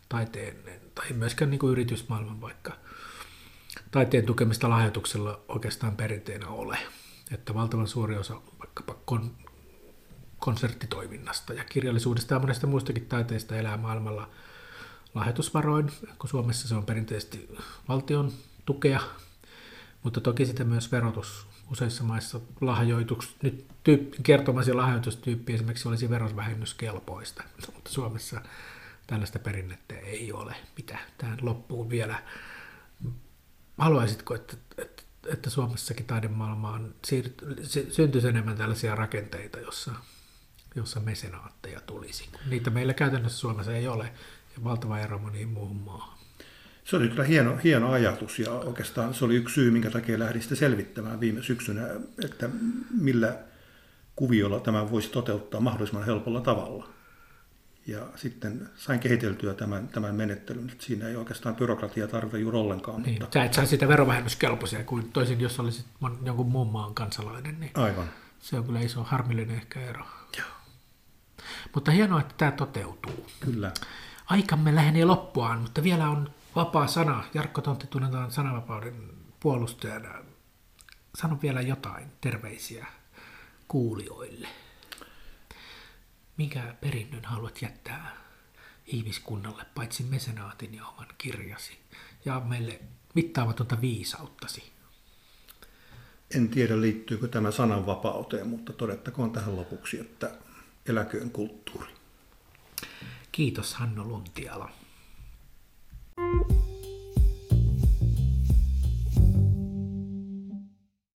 taiteen tai myöskään niin kuin yritysmaailman vaikka taiteen tukemista lahjoituksella oikeastaan perinteenä ole. Että valtavan suuri osa vaikkapa kon, konserttitoiminnasta ja kirjallisuudesta ja monesta muistakin taiteista elää maailmalla lahjoitusvaroin, kun Suomessa se on perinteisesti valtion tukea mutta toki sitä myös verotus useissa maissa lahjoitus, nyt tyyppi, kertomasi lahjoitustyyppi esimerkiksi olisi verosvähennyskelpoista, mutta Suomessa tällaista perinnettä ei ole. Mitä tähän loppuun vielä? Haluaisitko, että, että, että Suomessakin taidemaailmaan syntyisi enemmän tällaisia rakenteita, jossa, jossa mesenaatteja tulisi? Niitä meillä käytännössä Suomessa ei ole, ja valtava ero moniin muuhun maahan. Se oli kyllä hieno, hieno ajatus ja oikeastaan se oli yksi syy, minkä takia lähdin sitä selvittämään viime syksynä, että millä kuviolla tämä voisi toteuttaa mahdollisimman helpolla tavalla. Ja sitten sain kehiteltyä tämän, tämän menettelyn, että siinä ei oikeastaan byrokratia tarvitse juuri ollenkaan. Niin, mutta... Sä et saa sitä verovähennyskelpoisia kuin toisin, jos olisit jonkun muun maan kansalainen. Niin Aivan. Se on kyllä iso harmillinen ehkä ero. Joo. Mutta hienoa, että tämä toteutuu. Kyllä. Aikamme lähenee loppuaan, mutta vielä on vapaa sana. Jarkko Tontti tunnetaan sananvapauden puolustajana. Sano vielä jotain terveisiä kuulijoille. Mikä perinnön haluat jättää ihmiskunnalle, paitsi mesenaatin ja oman kirjasi, ja meille mittaamatonta viisauttasi? En tiedä, liittyykö tämä sananvapauteen, mutta todettakoon tähän lopuksi, että eläköön kulttuuri. Kiitos Hanno Luntiala. Thank you.